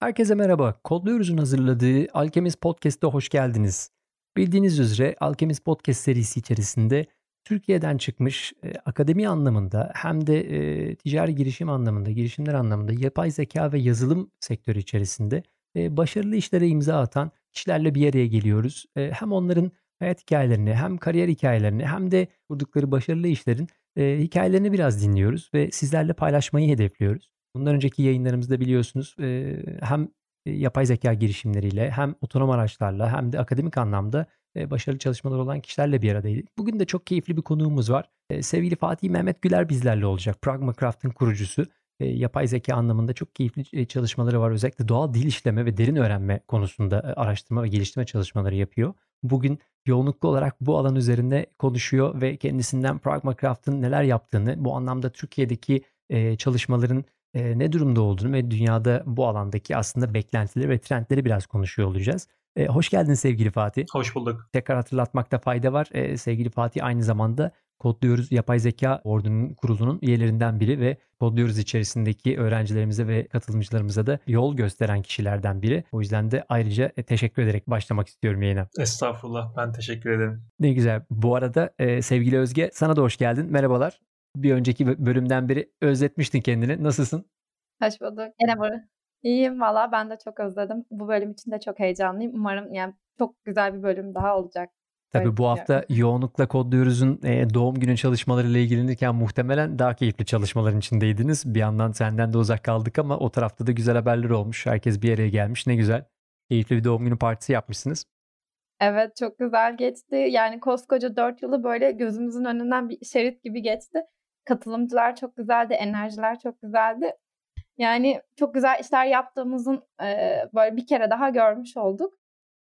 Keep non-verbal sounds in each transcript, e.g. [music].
Herkese merhaba. Kodluyoruz'un hazırladığı Alchemist Podcast'te hoş geldiniz. Bildiğiniz üzere Alchemist Podcast serisi içerisinde Türkiye'den çıkmış e, akademi anlamında hem de e, ticari girişim anlamında, girişimler anlamında yapay zeka ve yazılım sektörü içerisinde e, başarılı işlere imza atan kişilerle bir araya geliyoruz. E, hem onların hayat hikayelerini hem kariyer hikayelerini hem de kurdukları başarılı işlerin e, hikayelerini biraz dinliyoruz ve sizlerle paylaşmayı hedefliyoruz. Bundan önceki yayınlarımızda biliyorsunuz hem yapay zeka girişimleriyle hem otonom araçlarla hem de akademik anlamda başarılı çalışmalar olan kişilerle bir aradaydık. Bugün de çok keyifli bir konuğumuz var. Sevgili Fatih Mehmet Güler bizlerle olacak. Pragmacraft'ın kurucusu. Yapay zeka anlamında çok keyifli çalışmaları var. Özellikle doğal dil işleme ve derin öğrenme konusunda araştırma ve geliştirme çalışmaları yapıyor. Bugün yoğunluklu olarak bu alan üzerinde konuşuyor ve kendisinden Pragmacraft'ın neler yaptığını, bu anlamda Türkiye'deki çalışmaların e, ne durumda olduğunu ve dünyada bu alandaki aslında beklentileri ve trendleri biraz konuşuyor olacağız. E, hoş geldin sevgili Fatih. Hoş bulduk. Tekrar hatırlatmakta fayda var. E, sevgili Fatih aynı zamanda Kodluyoruz Yapay Zeka Ordu'nun kurulunun üyelerinden biri ve Kodluyoruz içerisindeki öğrencilerimize ve katılımcılarımıza da yol gösteren kişilerden biri. O yüzden de ayrıca e, teşekkür ederek başlamak istiyorum yayına. Estağfurullah ben teşekkür ederim. Ne güzel. Bu arada e, sevgili Özge sana da hoş geldin. Merhabalar. Bir önceki bölümden beri özletmiştin kendini. Nasılsın? Hoş bulduk. Yine burada. İyiyim valla ben de çok özledim. Bu bölüm için de çok heyecanlıyım. Umarım yani çok güzel bir bölüm daha olacak. Tabii bu hafta yoğunlukla kodluyoruz'un e, doğum günü çalışmalarıyla ilgilenirken muhtemelen daha keyifli çalışmaların içindeydiniz. Bir yandan senden de uzak kaldık ama o tarafta da güzel haberler olmuş. Herkes bir araya gelmiş. Ne güzel. Keyifli bir doğum günü partisi yapmışsınız. Evet çok güzel geçti. Yani koskoca 4 yılı böyle gözümüzün önünden bir şerit gibi geçti. Katılımcılar çok güzeldi, enerjiler çok güzeldi. Yani çok güzel işler yaptığımızın e, böyle bir kere daha görmüş olduk.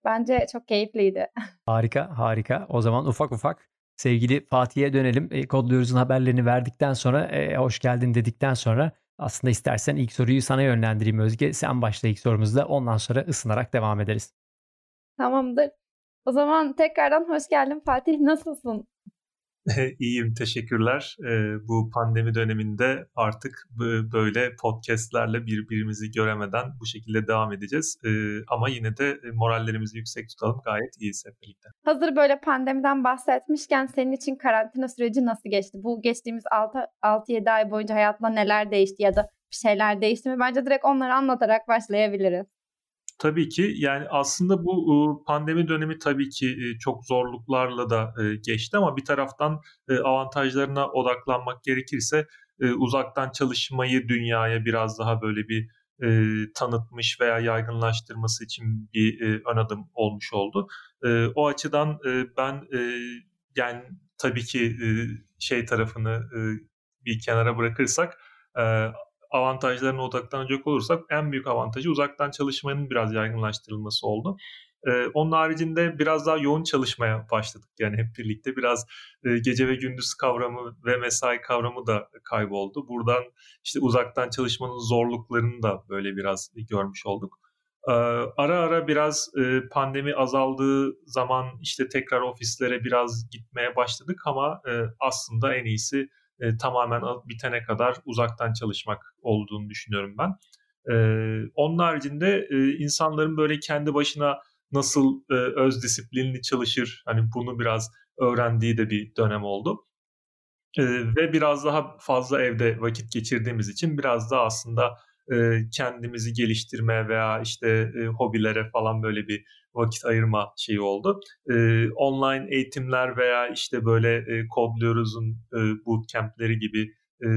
Bence çok keyifliydi. [laughs] Harika, harika. O zaman ufak ufak sevgili Fatih'e dönelim. E, Kodluyoruz'un haberlerini verdikten sonra, e, hoş geldin dedikten sonra aslında istersen ilk soruyu sana yönlendireyim Özge. Sen başla ilk sorumuzda. Ondan sonra ısınarak devam ederiz. Tamamdır. O zaman tekrardan hoş geldin Fatih. Nasılsın? [laughs] İyiyim, teşekkürler. Bu pandemi döneminde artık böyle podcastlerle birbirimizi göremeden bu şekilde devam edeceğiz. Ama yine de morallerimizi yüksek tutalım. Gayet iyiyiz hep birlikte. Hazır böyle pandemiden bahsetmişken senin için karantina süreci nasıl geçti? Bu geçtiğimiz 6-7 ay boyunca hayatında neler değişti ya da bir şeyler değişti mi? Bence direkt onları anlatarak başlayabiliriz. Tabii ki yani aslında bu pandemi dönemi tabii ki çok zorluklarla da geçti ama bir taraftan avantajlarına odaklanmak gerekirse uzaktan çalışmayı dünyaya biraz daha böyle bir tanıtmış veya yaygınlaştırması için bir ön adım olmuş oldu. O açıdan ben yani tabii ki şey tarafını bir kenara bırakırsak avantajlarına odaklanacak olursak en büyük avantajı uzaktan çalışmanın biraz yaygınlaştırılması oldu. Ee, onun haricinde biraz daha yoğun çalışmaya başladık. Yani hep birlikte biraz e, gece ve gündüz kavramı ve mesai kavramı da kayboldu. Buradan işte uzaktan çalışmanın zorluklarını da böyle biraz görmüş olduk. Ee, ara ara biraz e, pandemi azaldığı zaman işte tekrar ofislere biraz gitmeye başladık ama e, aslında en iyisi e, tamamen bitene kadar uzaktan çalışmak olduğunu düşünüyorum ben. E, onun haricinde e, insanların böyle kendi başına nasıl e, öz disiplinli çalışır hani bunu biraz öğrendiği de bir dönem oldu. E, ve biraz daha fazla evde vakit geçirdiğimiz için biraz daha aslında e, kendimizi geliştirmeye veya işte e, hobilere falan böyle bir vakit ayırma şeyi oldu. E, online eğitimler veya işte böyle e, kodluyoruz'un e, bootcamp'leri gibi e,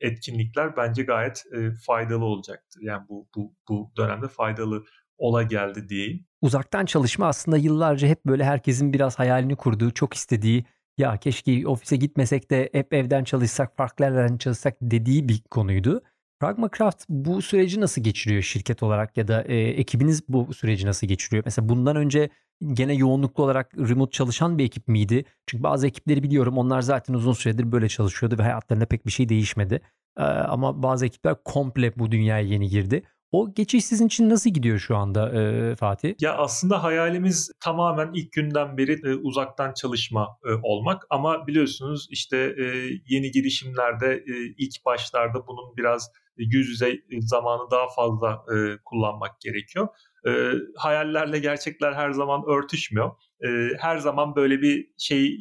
etkinlikler bence gayet e, faydalı olacaktır. Yani bu, bu, bu dönemde faydalı ola geldi diyeyim. Uzaktan çalışma aslında yıllarca hep böyle herkesin biraz hayalini kurduğu, çok istediği ya keşke ofise gitmesek de hep evden çalışsak, farklı yerlerden çalışsak dediği bir konuydu. Pragmacraft bu süreci nasıl geçiriyor şirket olarak ya da e, ekibiniz bu süreci nasıl geçiriyor? Mesela bundan önce gene yoğunluklu olarak remote çalışan bir ekip miydi? Çünkü bazı ekipleri biliyorum onlar zaten uzun süredir böyle çalışıyordu ve hayatlarında pek bir şey değişmedi. E, ama bazı ekipler komple bu dünyaya yeni girdi. O geçiş sizin için nasıl gidiyor şu anda e, Fatih? Ya aslında hayalimiz tamamen ilk günden beri e, uzaktan çalışma e, olmak ama biliyorsunuz işte e, yeni girişimlerde e, ilk başlarda bunun biraz yüz yüze zamanı daha fazla e, kullanmak gerekiyor. E, hayallerle gerçekler her zaman örtüşmüyor. E, her zaman böyle bir şey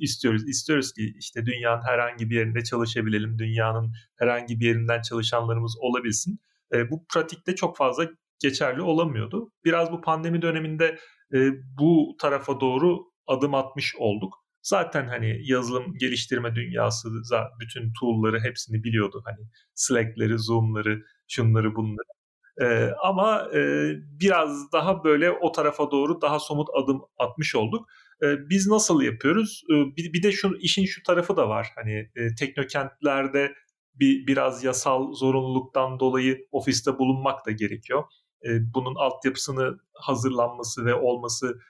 istiyoruz. İstiyoruz ki işte dünyanın herhangi bir yerinde çalışabilelim. Dünyanın herhangi bir yerinden çalışanlarımız olabilsin. E, bu pratikte çok fazla geçerli olamıyordu. Biraz bu pandemi döneminde e, bu tarafa doğru adım atmış olduk. Zaten hani yazılım geliştirme dünyası bütün tool'ları hepsini biliyordu. Hani Slack'leri, Zoom'ları, şunları bunları. Ee, ama e, biraz daha böyle o tarafa doğru daha somut adım atmış olduk. Ee, biz nasıl yapıyoruz? Ee, bir, bir de şu işin şu tarafı da var. Hani e, teknokentlerde bir biraz yasal zorunluluktan dolayı ofiste bulunmak da gerekiyor. E, bunun altyapısını hazırlanması ve olması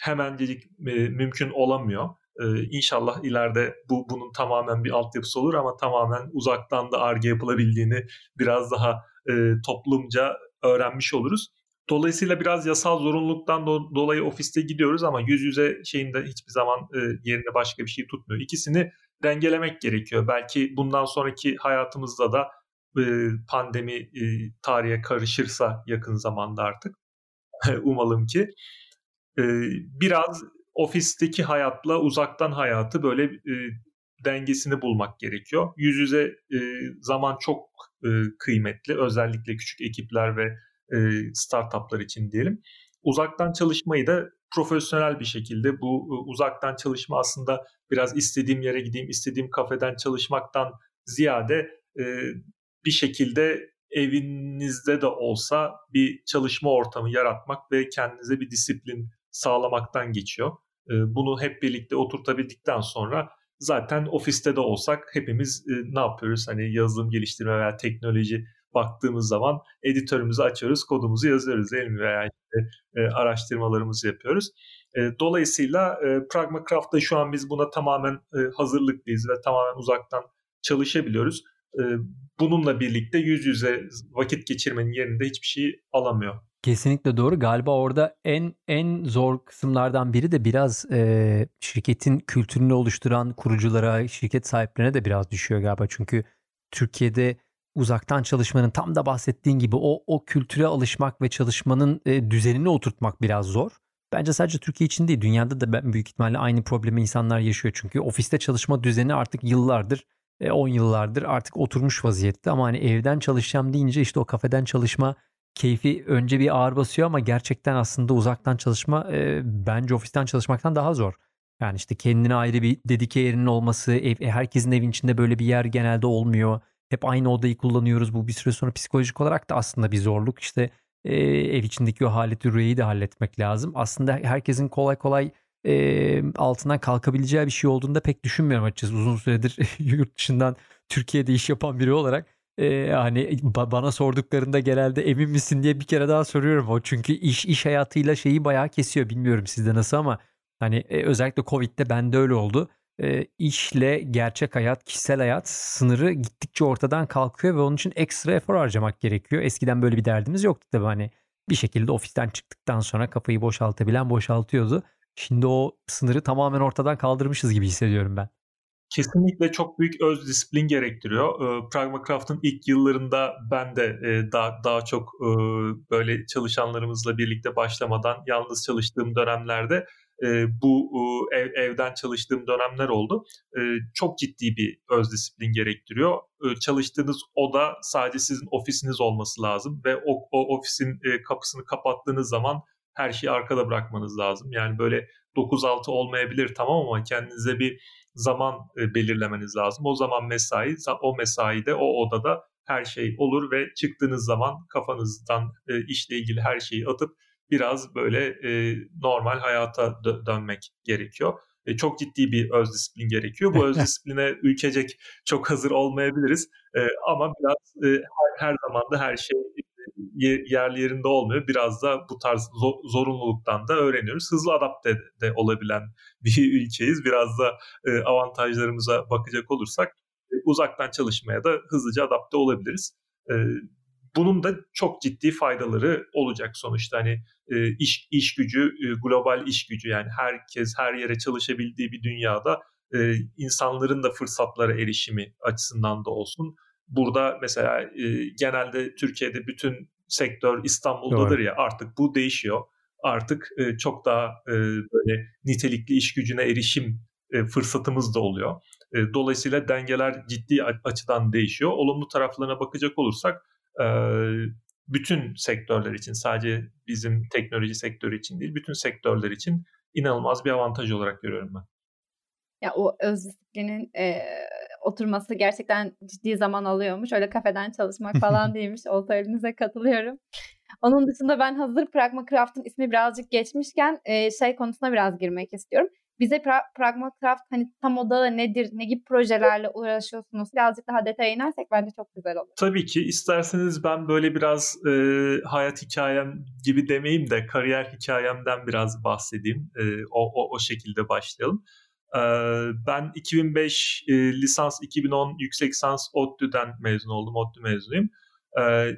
hemencecik e, mümkün olamıyor. E, inşallah ileride bu bunun tamamen bir altyapısı olur ama tamamen uzaktan da arge yapılabildiğini biraz daha e, toplumca öğrenmiş oluruz. Dolayısıyla biraz yasal zorunluluktan do- dolayı ofiste gidiyoruz ama yüz yüze şeyinde hiçbir zaman e, yerine başka bir şey tutmuyor. İkisini dengelemek gerekiyor. Belki bundan sonraki hayatımızda da e, pandemi e, tarihe karışırsa yakın zamanda artık [laughs] umalım ki e, biraz ofisteki hayatla uzaktan hayatı böyle e, dengesini bulmak gerekiyor. Yüz yüze e, zaman çok e, kıymetli özellikle küçük ekipler ve e, startuplar için diyelim. Uzaktan çalışmayı da profesyonel bir şekilde bu e, uzaktan çalışma aslında biraz istediğim yere gideyim, istediğim kafeden çalışmaktan ziyade e, bir şekilde evinizde de olsa bir çalışma ortamı yaratmak ve kendinize bir disiplin sağlamaktan geçiyor. E, bunu hep birlikte oturtabildikten sonra zaten ofiste de olsak hepimiz ne yapıyoruz? Hani yazılım geliştirme veya teknoloji baktığımız zaman editörümüzü açıyoruz, kodumuzu yazıyoruz değil mi? Veya işte, e, araştırmalarımızı yapıyoruz. E, dolayısıyla e, Pragmacraft'ta şu an biz buna tamamen e, hazırlıklıyız ve tamamen uzaktan çalışabiliyoruz. E, bununla birlikte yüz yüze vakit geçirmenin yerinde hiçbir şey alamıyor. Kesinlikle doğru. Galiba orada en en zor kısımlardan biri de biraz e, şirketin kültürünü oluşturan kuruculara, şirket sahiplerine de biraz düşüyor galiba. Çünkü Türkiye'de uzaktan çalışmanın tam da bahsettiğin gibi o o kültüre alışmak ve çalışmanın e, düzenini oturtmak biraz zor. Bence sadece Türkiye için değil, dünyada da büyük ihtimalle aynı problemi insanlar yaşıyor. Çünkü ofiste çalışma düzeni artık yıllardır, 10 e, yıllardır artık oturmuş vaziyette. Ama hani evden çalışacağım deyince işte o kafeden çalışma keyfi önce bir ağır basıyor ama gerçekten aslında uzaktan çalışma e, bence ofisten çalışmaktan daha zor. Yani işte kendine ayrı bir dedike yerinin olması, ev, herkesin evin içinde böyle bir yer genelde olmuyor hep aynı odayı kullanıyoruz. Bu bir süre sonra psikolojik olarak da aslında bir zorluk. İşte e, ev içindeki o haleti rüyeyi de halletmek lazım. Aslında herkesin kolay kolay e, altından kalkabileceği bir şey olduğunu da pek düşünmüyorum açıkçası. Uzun süredir [laughs] yurt dışından Türkiye'de iş yapan biri olarak e, hani ba- bana sorduklarında genelde emin misin diye bir kere daha soruyorum o çünkü iş iş hayatıyla şeyi bayağı kesiyor bilmiyorum sizde nasıl ama hani e, özellikle Covid'de bende öyle oldu e, işle gerçek hayat, kişisel hayat sınırı gittikçe ortadan kalkıyor ve onun için ekstra efor harcamak gerekiyor. Eskiden böyle bir derdimiz yoktu tabii hani bir şekilde ofisten çıktıktan sonra kafayı boşaltabilen boşaltıyordu. Şimdi o sınırı tamamen ortadan kaldırmışız gibi hissediyorum ben. Kesinlikle çok büyük öz disiplin gerektiriyor. E, Pragmacraft'ın ilk yıllarında ben de e, daha, daha çok e, böyle çalışanlarımızla birlikte başlamadan yalnız çalıştığım dönemlerde e, bu e, ev, evden çalıştığım dönemler oldu. E, çok ciddi bir öz disiplin gerektiriyor. E, çalıştığınız oda sadece sizin ofisiniz olması lazım ve o, o ofisin e, kapısını kapattığınız zaman her şeyi arkada bırakmanız lazım. Yani böyle 9-6 olmayabilir tamam ama kendinize bir zaman e, belirlemeniz lazım. O zaman mesai, o mesaide, o odada her şey olur ve çıktığınız zaman kafanızdan e, işle ilgili her şeyi atıp biraz böyle e, normal hayata dö- dönmek gerekiyor. E, çok ciddi bir öz disiplin gerekiyor. Bu [laughs] öz disipline ülkecek çok hazır olmayabiliriz. E, ama biraz e, her, her zaman da her şey yerli yerinde olmuyor. Biraz da bu tarz zorunluluktan da öğreniyoruz. Hızlı adapte de olabilen [laughs] bir ülkeyiz. Biraz da e, avantajlarımıza bakacak olursak e, uzaktan çalışmaya da hızlıca adapte olabiliriz. Bunun da çok ciddi faydaları olacak sonuçta hani e, iş iş gücü e, global iş gücü yani herkes her yere çalışabildiği bir dünyada e, insanların da fırsatlara erişimi açısından da olsun. Burada mesela e, genelde Türkiye'de bütün sektör İstanbul'dadır Doğru. ya artık bu değişiyor. Artık e, çok daha e, böyle nitelikli iş gücüne erişim e, fırsatımız da oluyor. E, dolayısıyla dengeler ciddi açıdan değişiyor. Olumlu taraflarına bakacak olursak bütün sektörler için sadece bizim teknoloji sektörü için değil bütün sektörler için inanılmaz bir avantaj olarak görüyorum ben. Ya o öz disiplinin e, oturması gerçekten ciddi zaman alıyormuş. Öyle kafeden çalışmak [laughs] falan değilmiş. O söylediğinize katılıyorum. Onun dışında ben hazır Pragma Craft'ın ismi birazcık geçmişken e, şey konusuna biraz girmek istiyorum. Bize pra- Pragma Craft hani tam odağı nedir, ne gibi projelerle uğraşıyorsunuz? Birazcık daha detaya inersek bence çok güzel olur. Tabii ki. isterseniz ben böyle biraz e, hayat hikayem gibi demeyeyim de kariyer hikayemden biraz bahsedeyim. E, o, o, o şekilde başlayalım. Ben 2005 lisans, 2010 yüksek lisans ODTÜ'den mezun oldum. ODTÜ mezunuyum.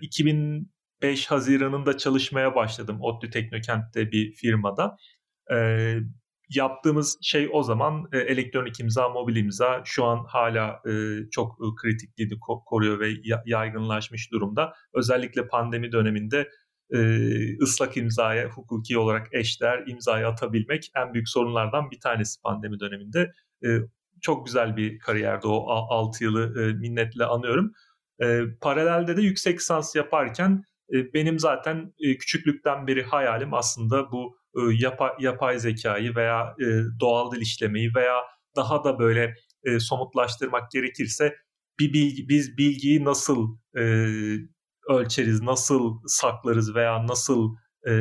2005 Haziran'ında çalışmaya başladım ODTÜ Teknokent'te bir firmada. Yaptığımız şey o zaman elektronik imza, mobil imza şu an hala çok kritikliğini koruyor ve yaygınlaşmış durumda. Özellikle pandemi döneminde e, ıslak imzaya hukuki olarak eşdeğer imzayı atabilmek en büyük sorunlardan bir tanesi pandemi döneminde. E, çok güzel bir kariyerdi o 6 yılı e, minnetle anıyorum. E, paralelde de yüksek lisans yaparken e, benim zaten e, küçüklükten beri hayalim aslında bu e, yapay, yapay zekayı veya e, doğal dil işlemeyi veya daha da böyle e, somutlaştırmak gerekirse bir bilgi, biz bilgiyi nasıl e, ölçeriz, nasıl saklarız veya nasıl e,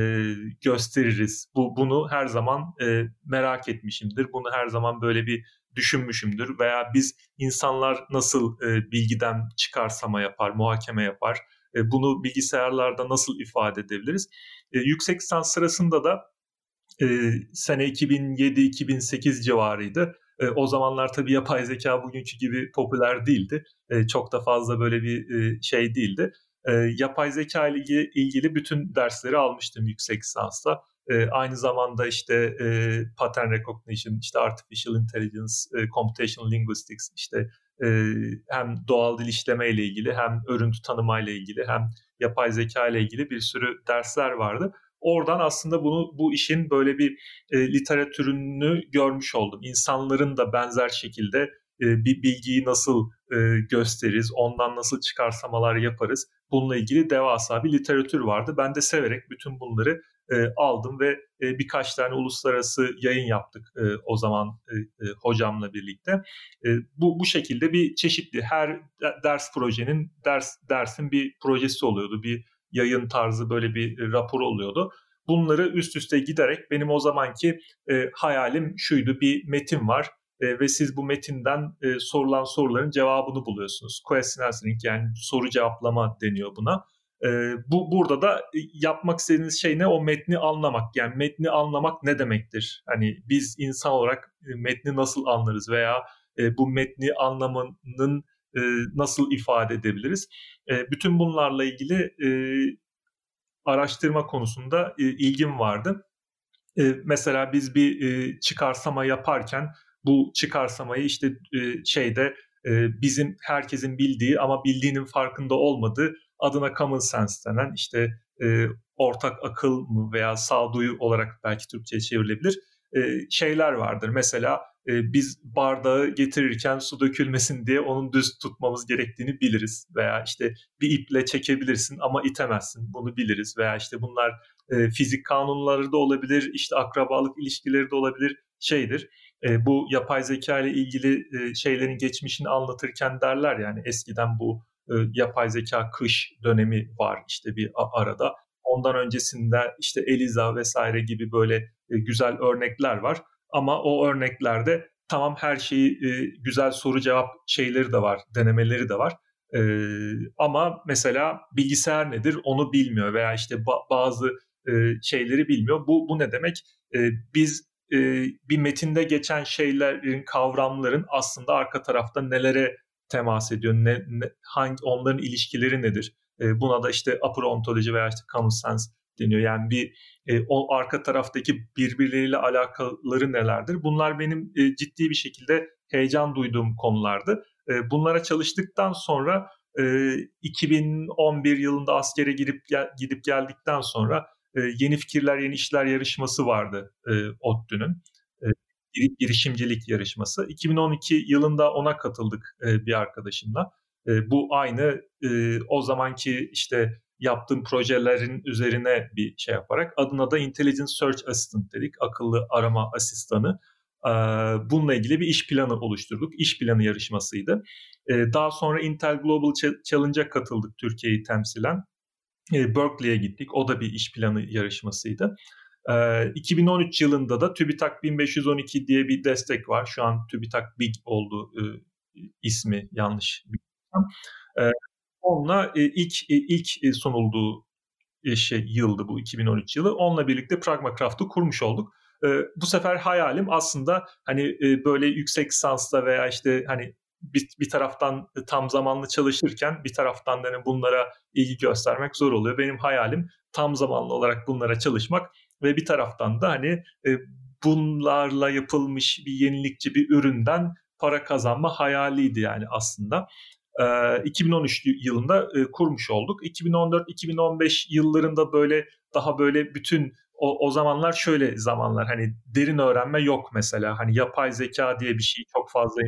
gösteririz? Bu bunu her zaman e, merak etmişimdir. Bunu her zaman böyle bir düşünmüşümdür veya biz insanlar nasıl e, bilgiden çıkarsama yapar, muhakeme yapar? E, bunu bilgisayarlarda nasıl ifade edebiliriz? E, yüksek lisans sırasında da e, sene 2007-2008 civarıydı. E, o zamanlar tabii yapay zeka bugünkü gibi popüler değildi. E, çok da fazla böyle bir e, şey değildi e, yapay zeka ile ilgili, bütün dersleri almıştım yüksek lisansta. E, aynı zamanda işte e, pattern recognition, işte artificial intelligence, e, computational linguistics, işte e, hem doğal dil işleme ile ilgili hem örüntü tanıma ile ilgili hem yapay zeka ile ilgili bir sürü dersler vardı. Oradan aslında bunu bu işin böyle bir e, literatürünü görmüş oldum. İnsanların da benzer şekilde e, bir bilgiyi nasıl e, gösteririz, ondan nasıl çıkarsamalar yaparız bununla ilgili devasa bir literatür vardı. Ben de severek bütün bunları e, aldım ve e, birkaç tane uluslararası yayın yaptık e, o zaman e, e, hocamla birlikte. E, bu bu şekilde bir çeşitli her ders projenin ders dersin bir projesi oluyordu. Bir yayın tarzı böyle bir rapor oluyordu. Bunları üst üste giderek benim o zamanki e, hayalim şuydu bir metin var e, ve siz bu metinden e, sorulan soruların cevabını buluyorsunuz. Question answering yani soru cevaplama deniyor buna. E, bu burada da e, yapmak istediğiniz şey ne? O metni anlamak. Yani metni anlamak ne demektir? Hani biz insan olarak e, metni nasıl anlarız veya e, bu metni anlamanın e, nasıl ifade edebiliriz? E, bütün bunlarla ilgili e, araştırma konusunda e, ilgim vardı. E, mesela biz bir e, çıkarsama yaparken bu çıkarsamayı işte e, şeyde e, bizim herkesin bildiği ama bildiğinin farkında olmadığı adına common sense denen işte e, ortak akıl mı veya sağduyu olarak belki Türkçe'ye çevrilebilir şeyler vardır. Mesela biz bardağı getirirken su dökülmesin diye onun düz tutmamız gerektiğini biliriz veya işte bir iple çekebilirsin ama itemezsin bunu biliriz veya işte bunlar fizik kanunları da olabilir işte akrabalık ilişkileri de olabilir şeydir e, bu yapay zeka ile ilgili e, şeylerin geçmişini anlatırken derler yani eskiden bu e, yapay zeka kış dönemi var işte bir arada. Ondan öncesinde işte Eliza vesaire gibi böyle e, güzel örnekler var. Ama o örneklerde tamam her şeyi e, güzel soru cevap şeyleri de var, denemeleri de var. E, ama mesela bilgisayar nedir onu bilmiyor veya işte ba- bazı e, şeyleri bilmiyor. Bu bu ne demek? E, biz e, bir metinde geçen şeylerin, kavramların aslında arka tarafta nelere temas ediyor, ne, ne, hangi onların ilişkileri nedir? buna da işte upper ontoloji veya işte common sense deniyor. Yani bir o arka taraftaki birbirleriyle alakaları nelerdir? Bunlar benim ciddi bir şekilde heyecan duyduğum konulardı. bunlara çalıştıktan sonra 2011 yılında askere girip gidip geldikten sonra Yeni Fikirler Yeni İşler yarışması vardı e, ODTÜ'nün. girişimcilik yarışması. 2012 yılında ona katıldık bir arkadaşımla. bu aynı o zamanki işte yaptığım projelerin üzerine bir şey yaparak adına da Intelligent Search Assistant dedik. Akıllı arama asistanı. bununla ilgili bir iş planı oluşturduk. İş planı yarışmasıydı. daha sonra Intel Global Challenge'a katıldık Türkiye'yi temsilen. Berkeley'e gittik. O da bir iş planı yarışmasıydı. 2013 yılında da TÜBİTAK 1512 diye bir destek var. Şu an TÜBİTAK Big oldu ismi yanlış. Onunla ilk ilk sunulduğu şey yıldı bu 2013 yılı. Onunla birlikte Pragmacraft'ı kurmuş olduk. Bu sefer hayalim aslında hani böyle yüksek lisansla veya işte hani bir, bir taraftan tam zamanlı çalışırken bir taraftan da hani bunlara ilgi göstermek zor oluyor. Benim hayalim tam zamanlı olarak bunlara çalışmak ve bir taraftan da hani bunlarla yapılmış bir yenilikçi bir üründen para kazanma hayaliydi yani aslında. 2013 yılında kurmuş olduk. 2014-2015 yıllarında böyle daha böyle bütün o, o zamanlar şöyle zamanlar hani derin öğrenme yok mesela. Hani yapay zeka diye bir şey çok fazla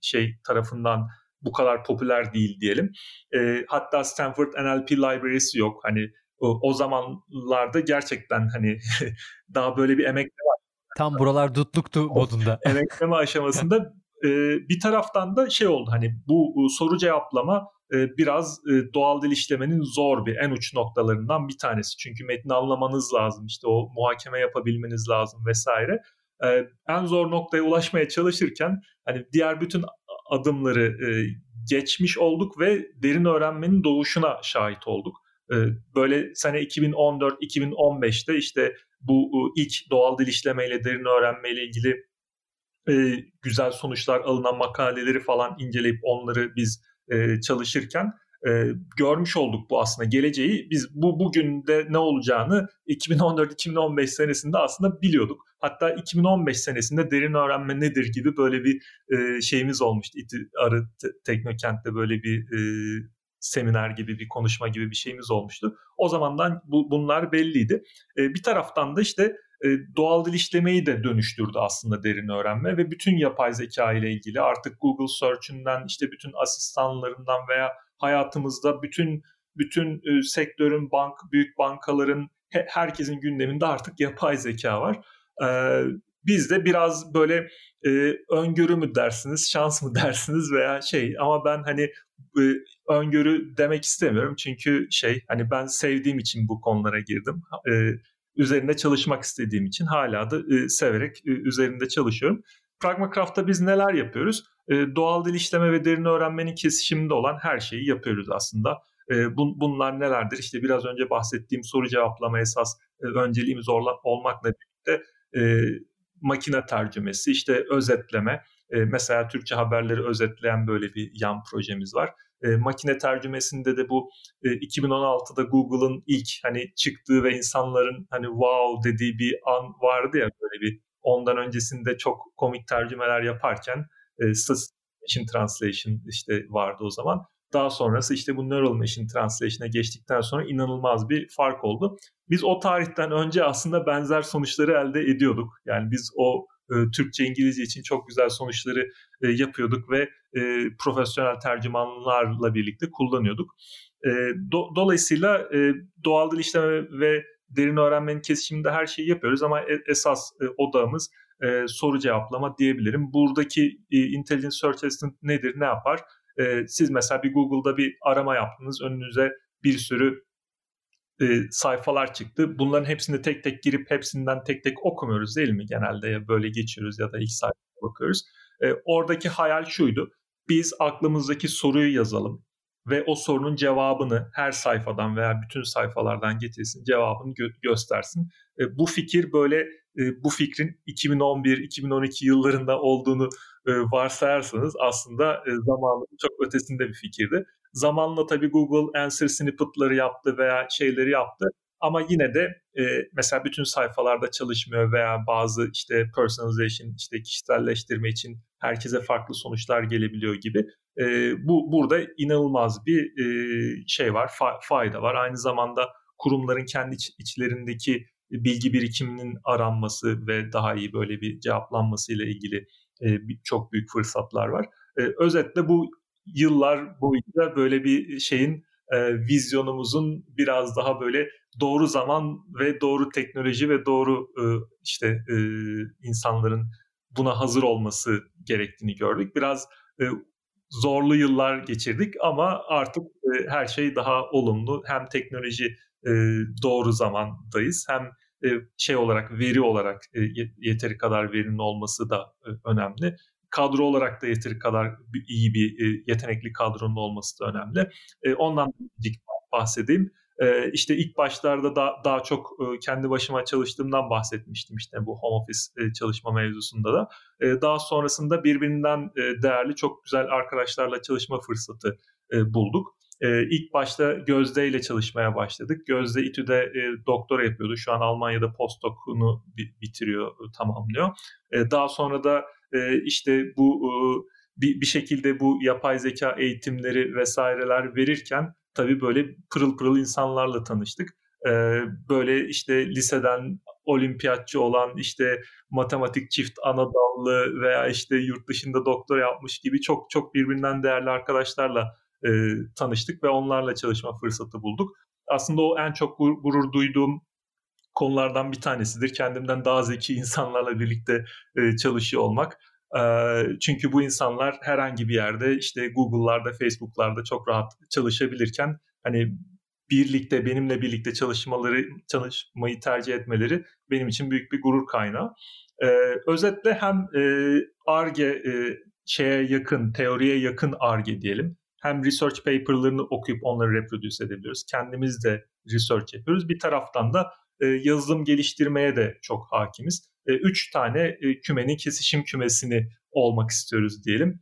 şey tarafından bu kadar popüler değil diyelim. E, hatta Stanford NLP Library'si yok. Hani o, o zamanlarda gerçekten hani [laughs] daha böyle bir emekleme Tam buralar dutluktu modunda. emekleme [laughs] aşamasında e, bir taraftan da şey oldu hani bu soru cevaplama e, biraz e, doğal dil işlemenin zor bir en uç noktalarından bir tanesi. Çünkü metni anlamanız lazım işte o muhakeme yapabilmeniz lazım vesaire. E, en zor noktaya ulaşmaya çalışırken hani diğer bütün adımları e, geçmiş olduk ve derin öğrenmenin doğuşuna şahit olduk. E, böyle sene 2014-2015'te işte bu ilk doğal dil işlemeyle derin öğrenmeyle ilgili e, güzel sonuçlar alınan makaleleri falan inceleyip onları biz e, çalışırken e, görmüş olduk bu aslında geleceği. Biz bu bugün de ne olacağını 2014-2015 senesinde aslında biliyorduk. Hatta 2015 senesinde derin öğrenme nedir gibi böyle bir e, şeyimiz olmuştu. İti Arı Teknokent'te böyle bir e, seminer gibi bir konuşma gibi bir şeyimiz olmuştu. O zamandan bu, bunlar belliydi. E, bir taraftan da işte doğal dil işlemeyi de dönüştürdü aslında derin öğrenme ve bütün yapay zeka ile ilgili artık Google Search'ünden işte bütün asistanlarından veya hayatımızda bütün bütün e, sektörün bank büyük bankaların he, herkesin gündeminde artık yapay zeka var. E, biz de biraz böyle e, öngörü mü dersiniz, şans mı [laughs] dersiniz veya şey ama ben hani e, öngörü demek istemiyorum çünkü şey hani ben sevdiğim için bu konulara girdim. E, üzerinde çalışmak istediğim için hala da e, severek e, üzerinde çalışıyorum. Pragmacraft'ta biz neler yapıyoruz? E, doğal dil işleme ve derin öğrenmenin kesişiminde olan her şeyi yapıyoruz aslında. E, bun, bunlar nelerdir? İşte biraz önce bahsettiğim soru cevaplama esas e, önceliğimiz orla, olmakla birlikte e, makine tercümesi, işte özetleme. E, mesela Türkçe haberleri özetleyen böyle bir yan projemiz var. E, makine tercümesinde de bu e, 2016'da Google'ın ilk hani çıktığı ve insanların hani wow dediği bir an vardı ya böyle bir ondan öncesinde çok komik tercümeler yaparken e, Machine Translation işte vardı o zaman. Daha sonrası işte bu Neural Machine Translation'a geçtikten sonra inanılmaz bir fark oldu. Biz o tarihten önce aslında benzer sonuçları elde ediyorduk. Yani biz o e, Türkçe, İngilizce için çok güzel sonuçları e, yapıyorduk ve e, profesyonel tercümanlarla birlikte kullanıyorduk. Do, dolayısıyla doğal dil işleme ve derin öğrenmenin kesişiminde her şeyi yapıyoruz ama esas e, odağımız soru cevaplama diyebilirim. Buradaki e, Intelligent Search Assistant nedir, ne yapar? Siz mesela bir Google'da bir arama yaptınız, önünüze bir sürü e, sayfalar çıktı. Bunların hepsinde tek tek girip hepsinden tek tek okumuyoruz değil mi? Genelde böyle geçiyoruz ya da ilk sayfaya bakıyoruz. E, oradaki hayal şuydu. Biz aklımızdaki soruyu yazalım ve o sorunun cevabını her sayfadan veya bütün sayfalardan getirsin, cevabını gö- göstersin. E, bu fikir böyle e, bu fikrin 2011-2012 yıllarında olduğunu e, varsayarsanız aslında e, zamanının çok ötesinde bir fikirdi. Zamanla tabii Google answer snippet'ları yaptı veya şeyleri yaptı. Ama yine de e, mesela bütün sayfalarda çalışmıyor veya bazı işte personalization, işte kişiselleştirme için herkese farklı sonuçlar gelebiliyor gibi. E, bu burada inanılmaz bir e, şey var, fa- fayda var. Aynı zamanda kurumların kendi iç, içlerindeki bilgi birikiminin aranması ve daha iyi böyle bir cevaplanması ile ilgili e, çok büyük fırsatlar var. E, özetle bu yıllar boyunca böyle bir şeyin e, vizyonumuzun biraz daha böyle doğru zaman ve doğru teknoloji ve doğru e, işte e, insanların buna hazır olması gerektiğini gördük. Biraz e, zorlu yıllar geçirdik ama artık e, her şey daha olumlu. Hem teknoloji e, doğru zamandayız hem e, şey olarak veri olarak e, yeteri kadar verinin olması da e, önemli. Kadro olarak da yeteri kadar iyi bir e, yetenekli kadronun olması da önemli. E, ondan bahsedeyim. E, işte ilk başlarda da daha çok kendi başıma çalıştığımdan bahsetmiştim işte bu home office çalışma mevzusunda da. Daha sonrasında birbirinden değerli çok güzel arkadaşlarla çalışma fırsatı bulduk. İlk başta Gözde ile çalışmaya başladık. Gözde İTÜ'de doktora yapıyordu. Şu an Almanya'da postdoc'unu bitiriyor, tamamlıyor. Daha sonra da e, işte bu e, bir, bir şekilde bu yapay zeka eğitimleri vesaireler verirken tabii böyle pırıl pırıl insanlarla tanıştık. E, böyle işte liseden olimpiyatçı olan işte matematik çift anadallı veya işte yurt dışında doktor yapmış gibi çok çok birbirinden değerli arkadaşlarla e, tanıştık ve onlarla çalışma fırsatı bulduk. Aslında o en çok gurur duyduğum konulardan bir tanesidir. Kendimden daha zeki insanlarla birlikte e, çalışıyor olmak. E, çünkü bu insanlar herhangi bir yerde işte Google'larda, Facebook'larda çok rahat çalışabilirken hani birlikte benimle birlikte çalışmaları çalışmayı tercih etmeleri benim için büyük bir gurur kaynağı. Ee, özetle hem ARGE e, şeye yakın, teoriye yakın ARGE diyelim hem research paper'larını okuyup onları reproduce edebiliyoruz. Kendimiz de research yapıyoruz. Bir taraftan da e, yazılım geliştirmeye de çok hakimiz. E, üç tane e, kümenin kesişim kümesini olmak istiyoruz diyelim.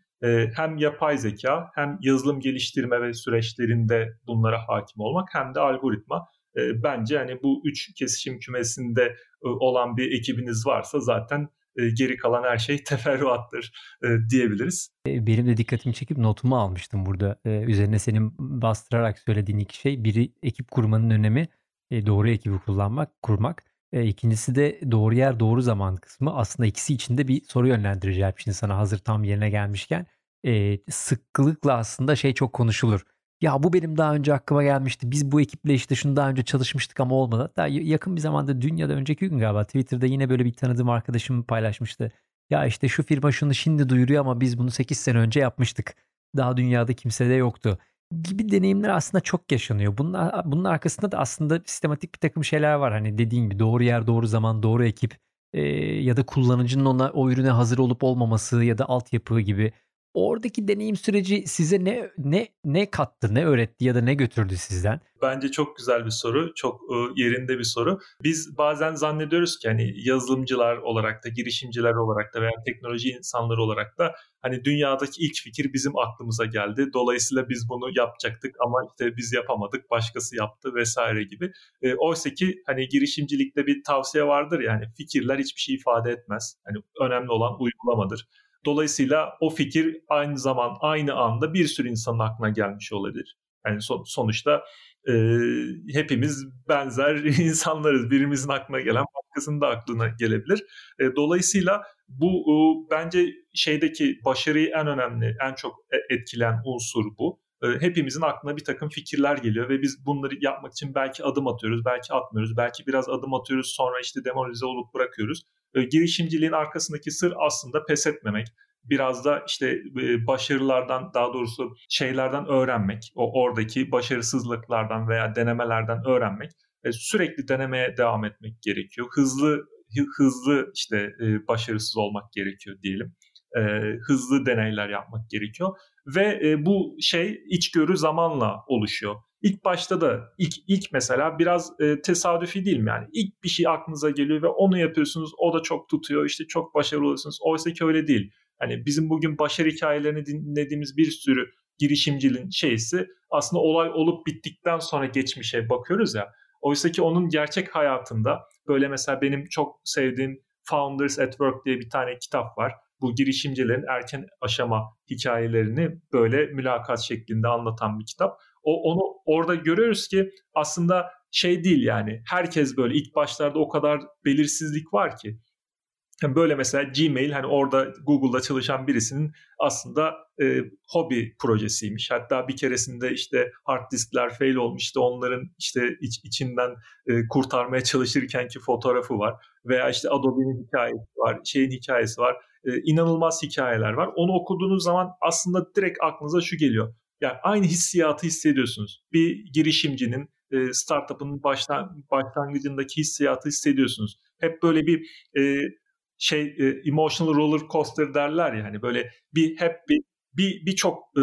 Hem yapay zeka hem yazılım geliştirme ve süreçlerinde bunlara hakim olmak hem de algoritma. Bence hani bu üç kesişim kümesinde olan bir ekibiniz varsa zaten geri kalan her şey [laughs] teferruattır diyebiliriz. Benim de dikkatimi çekip notumu almıştım burada. Üzerine senin bastırarak söylediğin iki şey. Biri ekip kurmanın önemi, doğru ekibi kullanmak, kurmak. İkincisi de doğru yer doğru zaman kısmı. Aslında ikisi içinde bir soru yönlendireceğim şimdi sana hazır tam yerine gelmişken. Sıklıkla aslında şey çok konuşulur ya bu benim daha önce aklıma gelmişti. Biz bu ekiple işte şunu daha önce çalışmıştık ama olmadı. Hatta yakın bir zamanda dünyada önceki gün galiba Twitter'da yine böyle bir tanıdığım arkadaşım paylaşmıştı. Ya işte şu firma şunu şimdi duyuruyor ama biz bunu 8 sene önce yapmıştık. Daha dünyada kimsede yoktu. Gibi deneyimler aslında çok yaşanıyor. Bunlar, bunun arkasında da aslında sistematik bir takım şeyler var. Hani dediğin gibi doğru yer, doğru zaman, doğru ekip e, ya da kullanıcının ona o ürüne hazır olup olmaması ya da altyapı gibi Oradaki deneyim süreci size ne ne ne kattı, ne öğretti ya da ne götürdü sizden? Bence çok güzel bir soru, çok yerinde bir soru. Biz bazen zannediyoruz ki hani yazılımcılar olarak da, girişimciler olarak da veya teknoloji insanları olarak da hani dünyadaki ilk fikir bizim aklımıza geldi. Dolayısıyla biz bunu yapacaktık ama işte biz yapamadık, başkası yaptı vesaire gibi. E, oysa ki hani girişimcilikte bir tavsiye vardır yani fikirler hiçbir şey ifade etmez. Hani önemli olan uygulamadır. Dolayısıyla o fikir aynı zaman aynı anda bir sürü insanın aklına gelmiş olabilir. Yani son, sonuçta e, hepimiz benzer [laughs] insanlarız. Birimizin aklına gelen başkasının da aklına gelebilir. E, dolayısıyla bu e, bence şeydeki başarıyı en önemli, en çok e, etkilen unsur bu. E, hepimizin aklına bir takım fikirler geliyor ve biz bunları yapmak için belki adım atıyoruz, belki atmıyoruz, belki biraz adım atıyoruz sonra işte demoralize olup bırakıyoruz. E, girişimciliğin arkasındaki sır aslında pes etmemek. Biraz da işte e, başarılardan daha doğrusu şeylerden öğrenmek. O oradaki başarısızlıklardan veya denemelerden öğrenmek. E, sürekli denemeye devam etmek gerekiyor. Hızlı hızlı işte başarısız olmak gerekiyor diyelim. Hızlı deneyler yapmak gerekiyor ve bu şey içgörü zamanla oluşuyor. İlk başta da ilk ilk mesela biraz e, tesadüfi değil mi yani? İlk bir şey aklınıza geliyor ve onu yapıyorsunuz. O da çok tutuyor. işte çok başarılı oluyorsunuz. Oysa ki öyle değil. Hani bizim bugün başarı hikayelerini dinlediğimiz bir sürü girişimciliğin şeysi aslında olay olup bittikten sonra geçmişe bakıyoruz ya. Oysa ki onun gerçek hayatında böyle mesela benim çok sevdiğim Founders at Work diye bir tane kitap var. Bu girişimcilerin erken aşama hikayelerini böyle mülakat şeklinde anlatan bir kitap. O onu orada görüyoruz ki aslında şey değil yani herkes böyle ilk başlarda o kadar belirsizlik var ki böyle mesela Gmail hani orada Google'da çalışan birisinin aslında e, hobi projesiymiş. Hatta bir keresinde işte hard diskler fail olmuştu. Onların işte iç, içinden e, kurtarmaya çalışırken ki fotoğrafı var. Veya işte Adobe'nin hikayesi var, şeyin hikayesi var. E, inanılmaz hikayeler var. Onu okuduğunuz zaman aslında direkt aklınıza şu geliyor. Yani aynı hissiyatı hissediyorsunuz. Bir girişimcinin e, startup'ın başlangıcındaki hissiyatı hissediyorsunuz. Hep böyle bir e, şey e, emotional roller coaster derler ya hani böyle bir hep bir bir, bir çok e,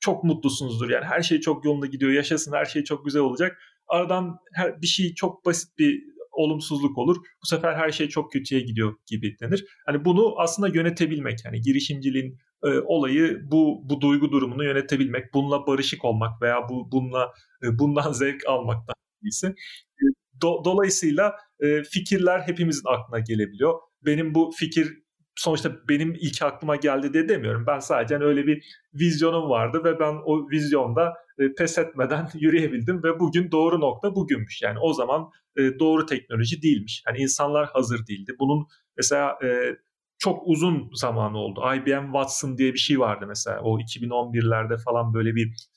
çok mutlusunuzdur yani her şey çok yolunda gidiyor yaşasın her şey çok güzel olacak aradan her bir şey çok basit bir olumsuzluk olur. Bu sefer her şey çok kötüye gidiyor gibi denir. Hani bunu aslında yönetebilmek yani girişimciliğin e, olayı bu bu duygu durumunu yönetebilmek bununla barışık olmak veya bu bununla e, bundan [laughs] zevk almaktan iyisi e, Do, dolayısıyla e, fikirler hepimizin aklına gelebiliyor. Benim bu fikir sonuçta benim ilk aklıma geldi diye demiyorum. Ben sadece hani öyle bir vizyonum vardı ve ben o vizyonda e, pes etmeden [laughs] yürüyebildim ve bugün doğru nokta bugünmüş. Yani o zaman e, doğru teknoloji değilmiş. Hani insanlar hazır değildi. Bunun mesela e, çok uzun zaman oldu. IBM Watson diye bir şey vardı mesela. O 2011'lerde falan böyle bir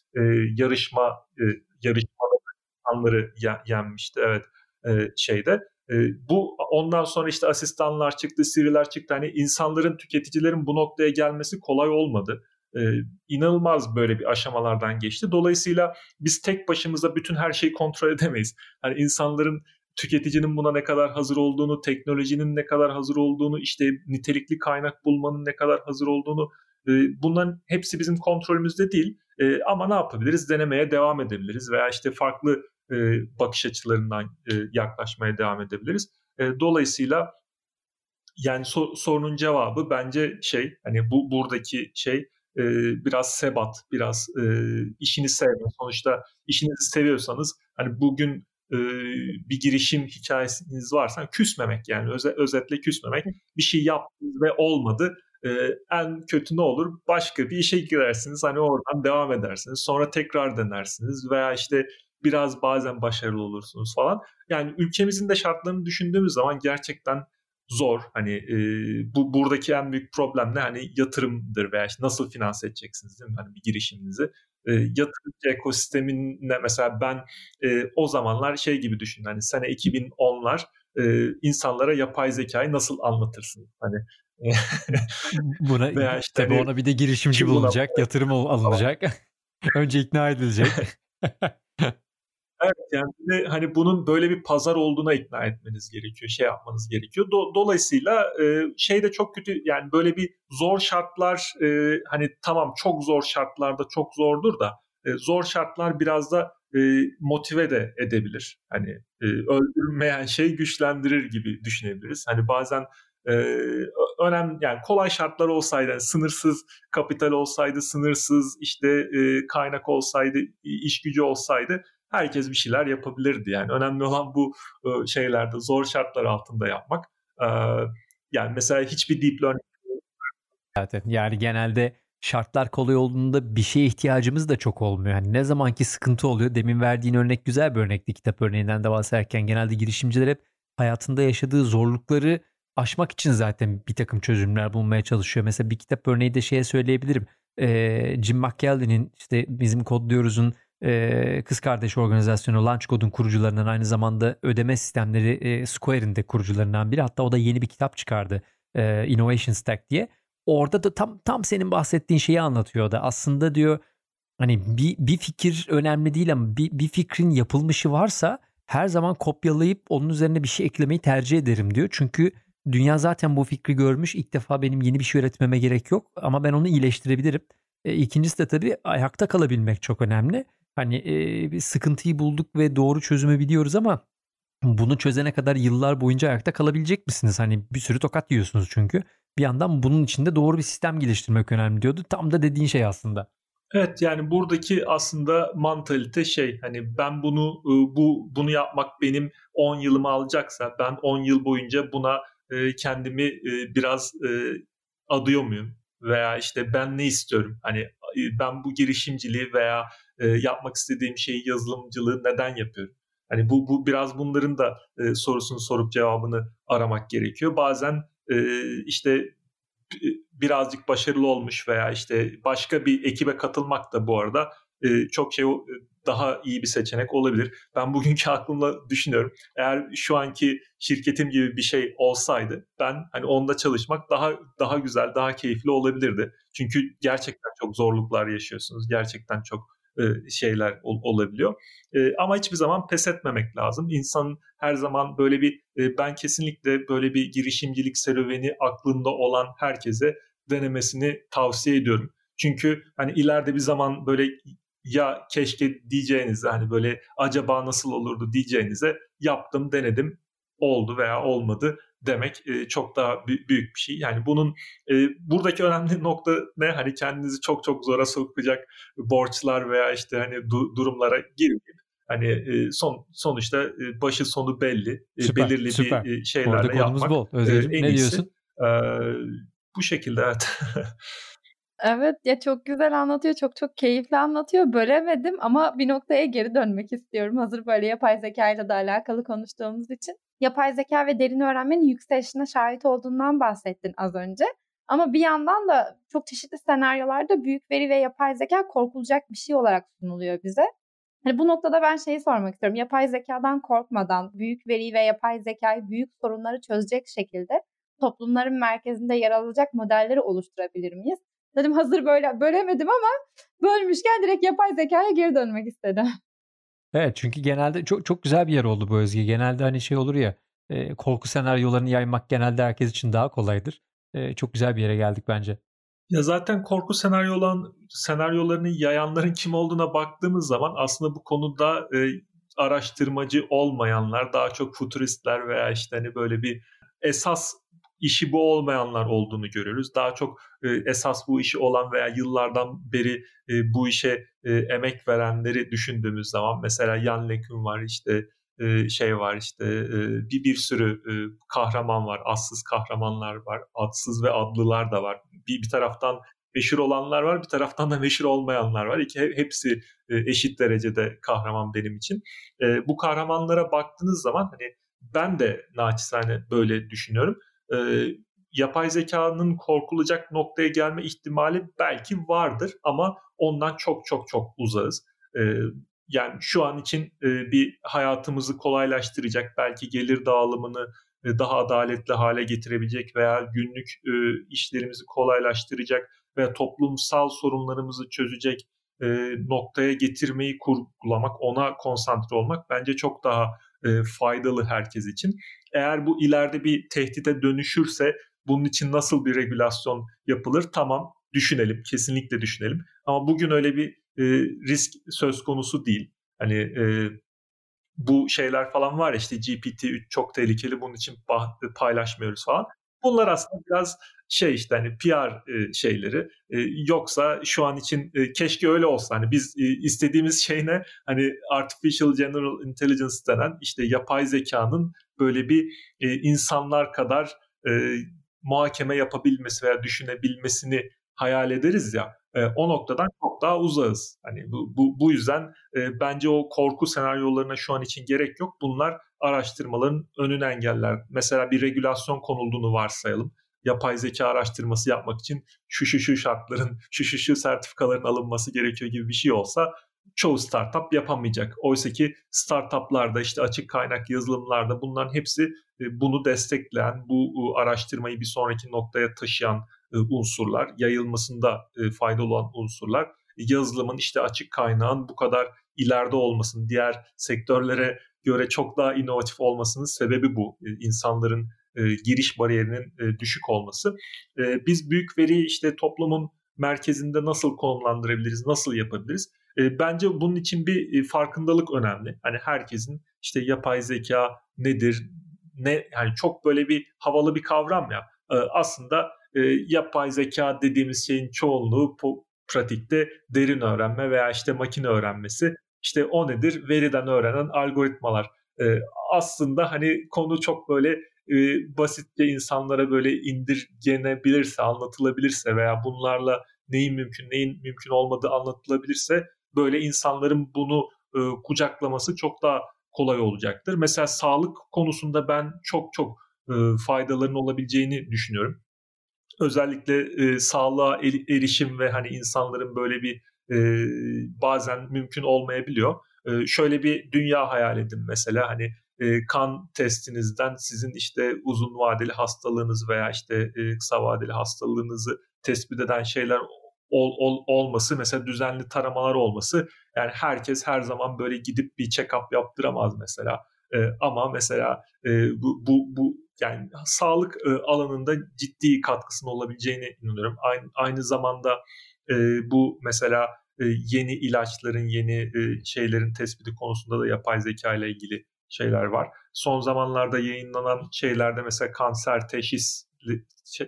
yarışma yarışmada insanları yenmişti. Evet şeyde e, bu ondan sonra işte asistanlar çıktı, Siri'ler çıktı. Hani insanların, tüketicilerin bu noktaya gelmesi kolay olmadı. E, inanılmaz böyle bir aşamalardan geçti. Dolayısıyla biz tek başımıza bütün her şeyi kontrol edemeyiz. Hani insanların tüketicinin buna ne kadar hazır olduğunu, teknolojinin ne kadar hazır olduğunu, işte nitelikli kaynak bulmanın ne kadar hazır olduğunu e, bunların hepsi bizim kontrolümüzde değil. E, ama ne yapabiliriz? Denemeye devam edebiliriz veya işte farklı e, bakış açılarından e, yaklaşmaya devam edebiliriz. E, dolayısıyla yani so, sorunun cevabı bence şey hani bu buradaki şey e, biraz sebat, biraz e, işini sevme. Sonuçta işinizi seviyorsanız hani bugün e, bir girişim hikayeniz varsa küsmemek yani öze, özetle küsmemek. Bir şey yaptınız ve olmadı. E, en kötü ne olur? Başka bir işe girersiniz. Hani oradan devam edersiniz. Sonra tekrar denersiniz veya işte biraz bazen başarılı olursunuz falan. Yani ülkemizin de şartlarını düşündüğümüz zaman gerçekten zor. Hani e, bu buradaki en büyük problem ne? Hani yatırımdır veya işte nasıl finanse edeceksiniz değil mi? Hani bir girişiminizi. E, yatırımcı ekosistemine mesela ben e, o zamanlar şey gibi düşün. Hani sene 2010'lar e, insanlara yapay zekayı nasıl anlatırsın? Hani [laughs] buna veya işte tabii hani, ona bir de girişimci bulunacak, yatırım alınacak. [laughs] Önce ikna edilecek. [laughs] Evet de hani bunun böyle bir pazar olduğuna ikna etmeniz gerekiyor, şey yapmanız gerekiyor. Do- dolayısıyla e, şey de çok kötü yani böyle bir zor şartlar e, hani tamam çok zor şartlarda çok zordur da e, zor şartlar biraz da e, motive de edebilir. Hani e, öldürmeyen şey güçlendirir gibi düşünebiliriz. Hani bazen e, önemli yani kolay şartlar olsaydı sınırsız kapital olsaydı sınırsız işte e, kaynak olsaydı iş gücü olsaydı herkes bir şeyler yapabilirdi. Yani önemli olan bu e, şeylerde zor şartlar altında yapmak. E, yani mesela hiçbir deep learning Zaten yani genelde şartlar kolay olduğunda bir şeye ihtiyacımız da çok olmuyor. Yani ne zamanki sıkıntı oluyor. Demin verdiğin örnek güzel bir örnekti kitap örneğinden de bahsederken. Genelde girişimciler hep hayatında yaşadığı zorlukları aşmak için zaten bir takım çözümler bulmaya çalışıyor. Mesela bir kitap örneği de şeye söyleyebilirim. Ee, Jim McKelvey'nin işte bizim kodluyoruz'un e, kız kardeş organizasyonu Launchcode'un kurucularından aynı zamanda ödeme sistemleri e, Square'in de kurucularından biri. Hatta o da yeni bir kitap çıkardı e, Innovation Stack diye. Orada da tam tam senin bahsettiğin şeyi anlatıyor da aslında diyor hani bir, bir fikir önemli değil ama bir, bir fikrin yapılmışı varsa her zaman kopyalayıp onun üzerine bir şey eklemeyi tercih ederim diyor. Çünkü dünya zaten bu fikri görmüş. İlk defa benim yeni bir şey üretmeme gerek yok ama ben onu iyileştirebilirim. E, ikincisi de tabii ayakta kalabilmek çok önemli. Hani e, bir sıkıntıyı bulduk ve doğru çözümü biliyoruz ama bunu çözene kadar yıllar boyunca ayakta kalabilecek misiniz? Hani bir sürü tokat yiyorsunuz çünkü. Bir yandan bunun içinde doğru bir sistem geliştirmek önemli diyordu. Tam da dediğin şey aslında. Evet yani buradaki aslında mantalite şey hani ben bunu bu bunu yapmak benim 10 yılımı alacaksa ben 10 yıl boyunca buna kendimi biraz adıyor muyum? Veya işte ben ne istiyorum? Hani ben bu girişimciliği veya yapmak istediğim şeyi yazılımcılığı neden yapıyorum? Hani bu, bu biraz bunların da sorusunu sorup cevabını aramak gerekiyor. Bazen işte birazcık başarılı olmuş veya işte başka bir ekibe katılmak da bu arada çok şey daha iyi bir seçenek olabilir. Ben bugünkü [laughs] aklımla düşünüyorum. Eğer şu anki şirketim gibi bir şey olsaydı ben hani onda çalışmak daha daha güzel, daha keyifli olabilirdi. Çünkü gerçekten çok zorluklar yaşıyorsunuz. Gerçekten çok e, şeyler olabiliyor. E, ama hiçbir zaman pes etmemek lazım. İnsan her zaman böyle bir e, ben kesinlikle böyle bir girişimcilik serüveni aklında olan herkese denemesini tavsiye ediyorum. Çünkü hani ileride bir zaman böyle ya keşke diyeceğinize hani böyle acaba nasıl olurdu diyeceğinize yaptım denedim oldu veya olmadı demek e, çok daha büyük bir şey. Yani bunun e, buradaki önemli [laughs] nokta ne? Hani kendinizi çok çok zora sokacak borçlar veya işte hani du- durumlara girmeyip hani e, son sonuçta e, başı sonu belli, e, süper, belirli süper. bir e, şeylerle Orada yapmak. bol. Özgürcüğüm, e, en ne iyisi. diyorsun? E, bu şekilde evet. [laughs] Evet ya çok güzel anlatıyor. Çok çok keyifli anlatıyor. Bölemedim ama bir noktaya geri dönmek istiyorum. Hazır böyle yapay zeka ile de alakalı konuştuğumuz için. Yapay zeka ve derin öğrenmenin yükselişine şahit olduğundan bahsettin az önce. Ama bir yandan da çok çeşitli senaryolarda büyük veri ve yapay zeka korkulacak bir şey olarak sunuluyor bize. Hani bu noktada ben şeyi sormak istiyorum. Yapay zekadan korkmadan büyük veri ve yapay zekayı büyük sorunları çözecek şekilde toplumların merkezinde yer alacak modelleri oluşturabilir miyiz? Dedim hazır böyle bölemedim ama bölmüşken direkt yapay zekaya geri dönmek istedim. Evet çünkü genelde çok çok güzel bir yer oldu bu Özge. Genelde hani şey olur ya e, korku senaryolarını yaymak genelde herkes için daha kolaydır. E, çok güzel bir yere geldik bence. Ya zaten korku senaryo olan senaryolarını yayanların kim olduğuna baktığımız zaman aslında bu konuda e, araştırmacı olmayanlar, daha çok futuristler veya işte hani böyle bir esas işi bu olmayanlar olduğunu görüyoruz. Daha çok e, esas bu işi olan veya yıllardan beri e, bu işe e, emek verenleri düşündüğümüz zaman mesela Jan LeCun var işte e, şey var işte e, bir bir sürü e, kahraman var, adsız kahramanlar var, adsız ve adlılar da var. Bir bir taraftan meşhur olanlar var, bir taraftan da meşhur olmayanlar var. İki hepsi e, eşit derecede kahraman benim için. E, bu kahramanlara baktığınız zaman hani ben de naçizane böyle düşünüyorum e, yapay zekanın korkulacak noktaya gelme ihtimali belki vardır ama ondan çok çok çok uzağız. E, yani şu an için e, bir hayatımızı kolaylaştıracak, belki gelir dağılımını e, daha adaletli hale getirebilecek veya günlük e, işlerimizi kolaylaştıracak veya toplumsal sorunlarımızı çözecek e, noktaya getirmeyi kurgulamak, ona konsantre olmak bence çok daha e, faydalı herkes için. Eğer bu ileride bir tehdide dönüşürse bunun için nasıl bir regülasyon yapılır? Tamam düşünelim, kesinlikle düşünelim. Ama bugün öyle bir e, risk söz konusu değil. Hani e, bu şeyler falan var ya işte GPT-3 çok tehlikeli bunun için paylaşmıyoruz falan. Bunlar aslında biraz şey işte hani PR e, şeyleri. E, yoksa şu an için e, keşke öyle olsa. Hani biz istediğimiz şey ne? Hani Artificial General Intelligence denen işte yapay zekanın böyle bir insanlar kadar muhakeme yapabilmesi veya düşünebilmesini hayal ederiz ya. o noktadan çok daha uzağız. Hani bu, bu, bu yüzden bence o korku senaryolarına şu an için gerek yok. Bunlar araştırmaların önünü engeller. Mesela bir regülasyon konulduğunu varsayalım. Yapay zeka araştırması yapmak için şu şu şu şartların, şu şu şu sertifikaların alınması gerekiyor gibi bir şey olsa çoğu startup yapamayacak. Oysa ki startuplarda işte açık kaynak yazılımlarda bunların hepsi e, bunu destekleyen, bu araştırmayı bir sonraki noktaya taşıyan e, unsurlar, yayılmasında e, faydalı olan unsurlar. Yazılımın işte açık kaynağın bu kadar ileride olmasının, diğer sektörlere göre çok daha inovatif olmasının sebebi bu. E, insanların e, giriş bariyerinin e, düşük olması. Biz büyük veriyi işte toplumun merkezinde nasıl konumlandırabiliriz, nasıl yapabiliriz? Bence bunun için bir farkındalık önemli. Hani herkesin işte yapay zeka nedir, ne yani çok böyle bir havalı bir kavram ya. Aslında yapay zeka dediğimiz şeyin çoğunluğu pratikte derin öğrenme veya işte makine öğrenmesi. İşte o nedir? Veriden öğrenen algoritmalar. E, aslında hani konu çok böyle e, basitçe insanlara böyle indirgenebilirse, anlatılabilirse veya bunlarla neyin mümkün, neyin mümkün olmadığı anlatılabilirse böyle insanların bunu e, kucaklaması çok daha kolay olacaktır. Mesela sağlık konusunda ben çok çok e, faydaların olabileceğini düşünüyorum. Özellikle e, sağlığa erişim ve hani insanların böyle bir e, bazen mümkün olmayabiliyor. E, şöyle bir dünya hayal edin mesela hani e, kan testinizden sizin işte uzun vadeli hastalığınız veya işte e, kısa vadeli hastalığınızı tespit eden şeyler ol, ol, olması mesela düzenli taramalar olması yani herkes her zaman böyle gidip bir check-up yaptıramaz mesela e, ama mesela e, bu, bu, bu yani sağlık e, alanında ciddi katkısının olabileceğine inanıyorum. Aynı, aynı zamanda e, bu mesela e, yeni ilaçların, yeni e, şeylerin tespiti konusunda da yapay zeka ile ilgili şeyler var. Son zamanlarda yayınlanan şeylerde mesela kanser teşhis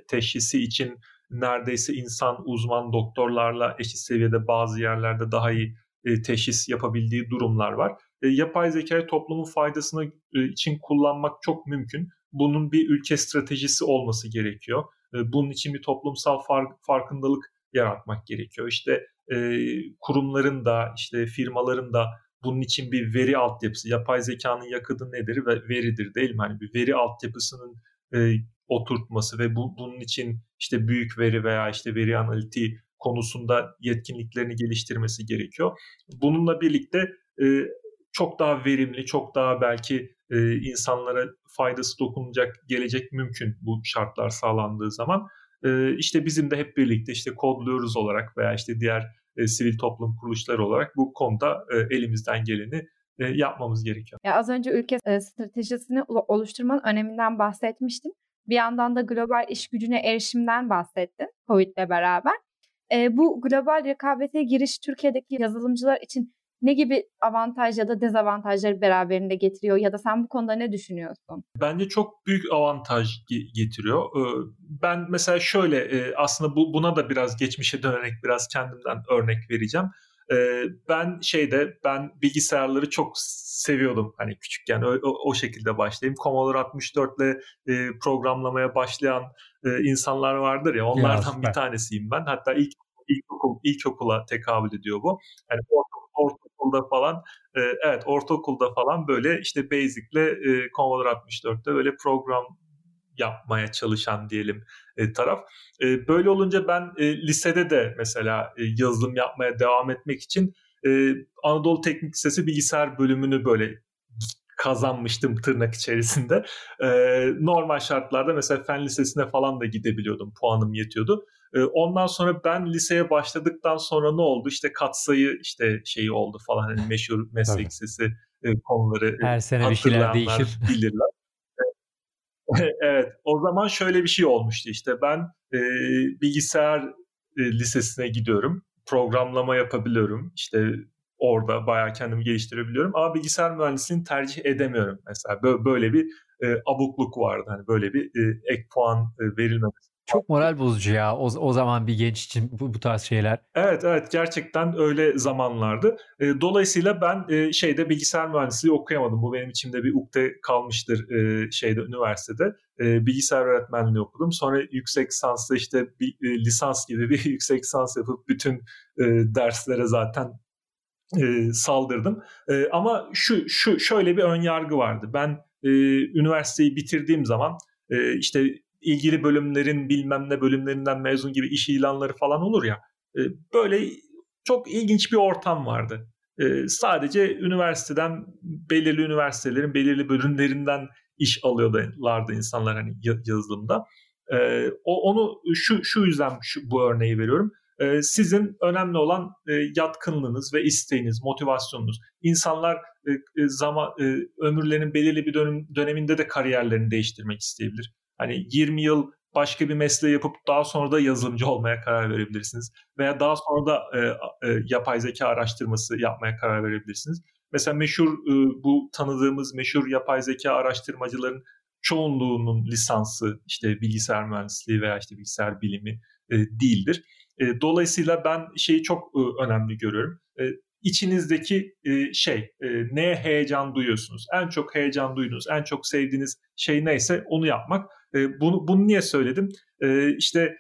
teşhisi için neredeyse insan uzman doktorlarla eşit seviyede bazı yerlerde daha iyi e, teşhis yapabildiği durumlar var. E, yapay zekayı toplumun faydasını e, için kullanmak çok mümkün. Bunun bir ülke stratejisi olması gerekiyor. E, bunun için bir toplumsal fark, farkındalık yaratmak gerekiyor. İşte e, kurumların da işte firmaların da bunun için bir veri altyapısı, yapay zekanın yakıtı nedir ve veridir değil mi? Hani bir veri altyapısının e, oturtması ve bu bunun için işte büyük veri veya işte veri analitiği konusunda yetkinliklerini geliştirmesi gerekiyor. Bununla birlikte e, çok daha verimli, çok daha belki e, insanlara faydası dokunacak gelecek mümkün bu şartlar sağlandığı zaman. E, işte bizim de hep birlikte işte kodluyoruz olarak veya işte diğer e, sivil toplum kuruluşları olarak bu konuda e, elimizden geleni e, yapmamız gerekiyor. Ya az önce ülke e, stratejisini oluşturmanın öneminden bahsetmiştim. Bir yandan da global iş gücüne erişimden bahsettin COVID'le beraber. E, bu global rekabete giriş Türkiye'deki yazılımcılar için ne gibi avantaj ya da dezavantajları beraberinde getiriyor ya da sen bu konuda ne düşünüyorsun? Bence çok büyük avantaj getiriyor. Ben mesela şöyle aslında bu buna da biraz geçmişe dönerek biraz kendimden örnek vereceğim. Ben şeyde ben bilgisayarları çok seviyordum hani küçükken o, o, şekilde başlayayım. Commodore 64 ile programlamaya başlayan insanlar vardır ya onlardan ya, bir tanesiyim ben. Hatta ilk ilkokul ilkokula tekabül ediyor bu. Yani ortaokulda falan e, evet ortaokulda falan böyle işte Basic'le e, Commodore 64'te böyle program yapmaya çalışan diyelim e, taraf. E, böyle olunca ben e, lisede de mesela e, yazılım yapmaya devam etmek için e, Anadolu Teknik Lisesi bilgisayar bölümünü böyle kazanmıştım tırnak içerisinde. E, normal şartlarda mesela fen lisesine falan da gidebiliyordum. Puanım yetiyordu. E, ondan sonra ben liseye başladıktan sonra ne oldu? İşte katsayı işte şeyi oldu falan hani meşhur [laughs] meslek lisesi e, konuları her sene bir şeyler değişir. [laughs] bilirler. [laughs] evet o zaman şöyle bir şey olmuştu işte ben e, bilgisayar e, lisesine gidiyorum programlama yapabiliyorum işte orada bayağı kendimi geliştirebiliyorum. Ama bilgisayar mühendisliğini tercih edemiyorum mesela. Böyle bir e, abukluk vardı. Hani böyle bir e, ek puan e, verilmemesi. Çok moral bozucu ya o, o zaman bir genç için bu, bu tarz şeyler. Evet evet gerçekten öyle zamanlardı. E, dolayısıyla ben e, şeyde bilgisayar mühendisliği okuyamadım. Bu benim içimde bir ukde kalmıştır e, şeyde üniversitede. E, bilgisayar öğretmenliği okudum. Sonra yüksek lisansta işte bir e, lisans gibi bir [laughs] yüksek lisans yapıp bütün e, derslere zaten e, saldırdım. E, ama şu şu şöyle bir ön yargı vardı. Ben e, üniversiteyi bitirdiğim zaman e, işte ilgili bölümlerin bilmem ne bölümlerinden mezun gibi iş ilanları falan olur ya. E, böyle çok ilginç bir ortam vardı. E, sadece üniversiteden belirli üniversitelerin belirli bölümlerinden iş alıyorlardı insanlar hani yazılımda. E, o onu şu şu yüzden şu, bu örneği veriyorum sizin önemli olan yatkınlığınız ve isteğiniz, motivasyonunuz. İnsanlar e, e, zaman ömürlerinin belirli bir dönem, döneminde de kariyerlerini değiştirmek isteyebilir. Hani 20 yıl başka bir mesleği yapıp daha sonra da yazılımcı olmaya karar verebilirsiniz. Veya daha sonra da yapay zeka araştırması yapmaya karar verebilirsiniz. Mesela meşhur bu tanıdığımız meşhur yapay zeka araştırmacıların çoğunluğunun lisansı işte bilgisayar mühendisliği veya işte bilgisayar bilimi değildir. dolayısıyla ben şeyi çok önemli görüyorum. İçinizdeki şey, neye heyecan duyuyorsunuz? En çok heyecan duyduğunuz, en çok sevdiğiniz şey neyse onu yapmak. Bunu, bunu niye söyledim? İşte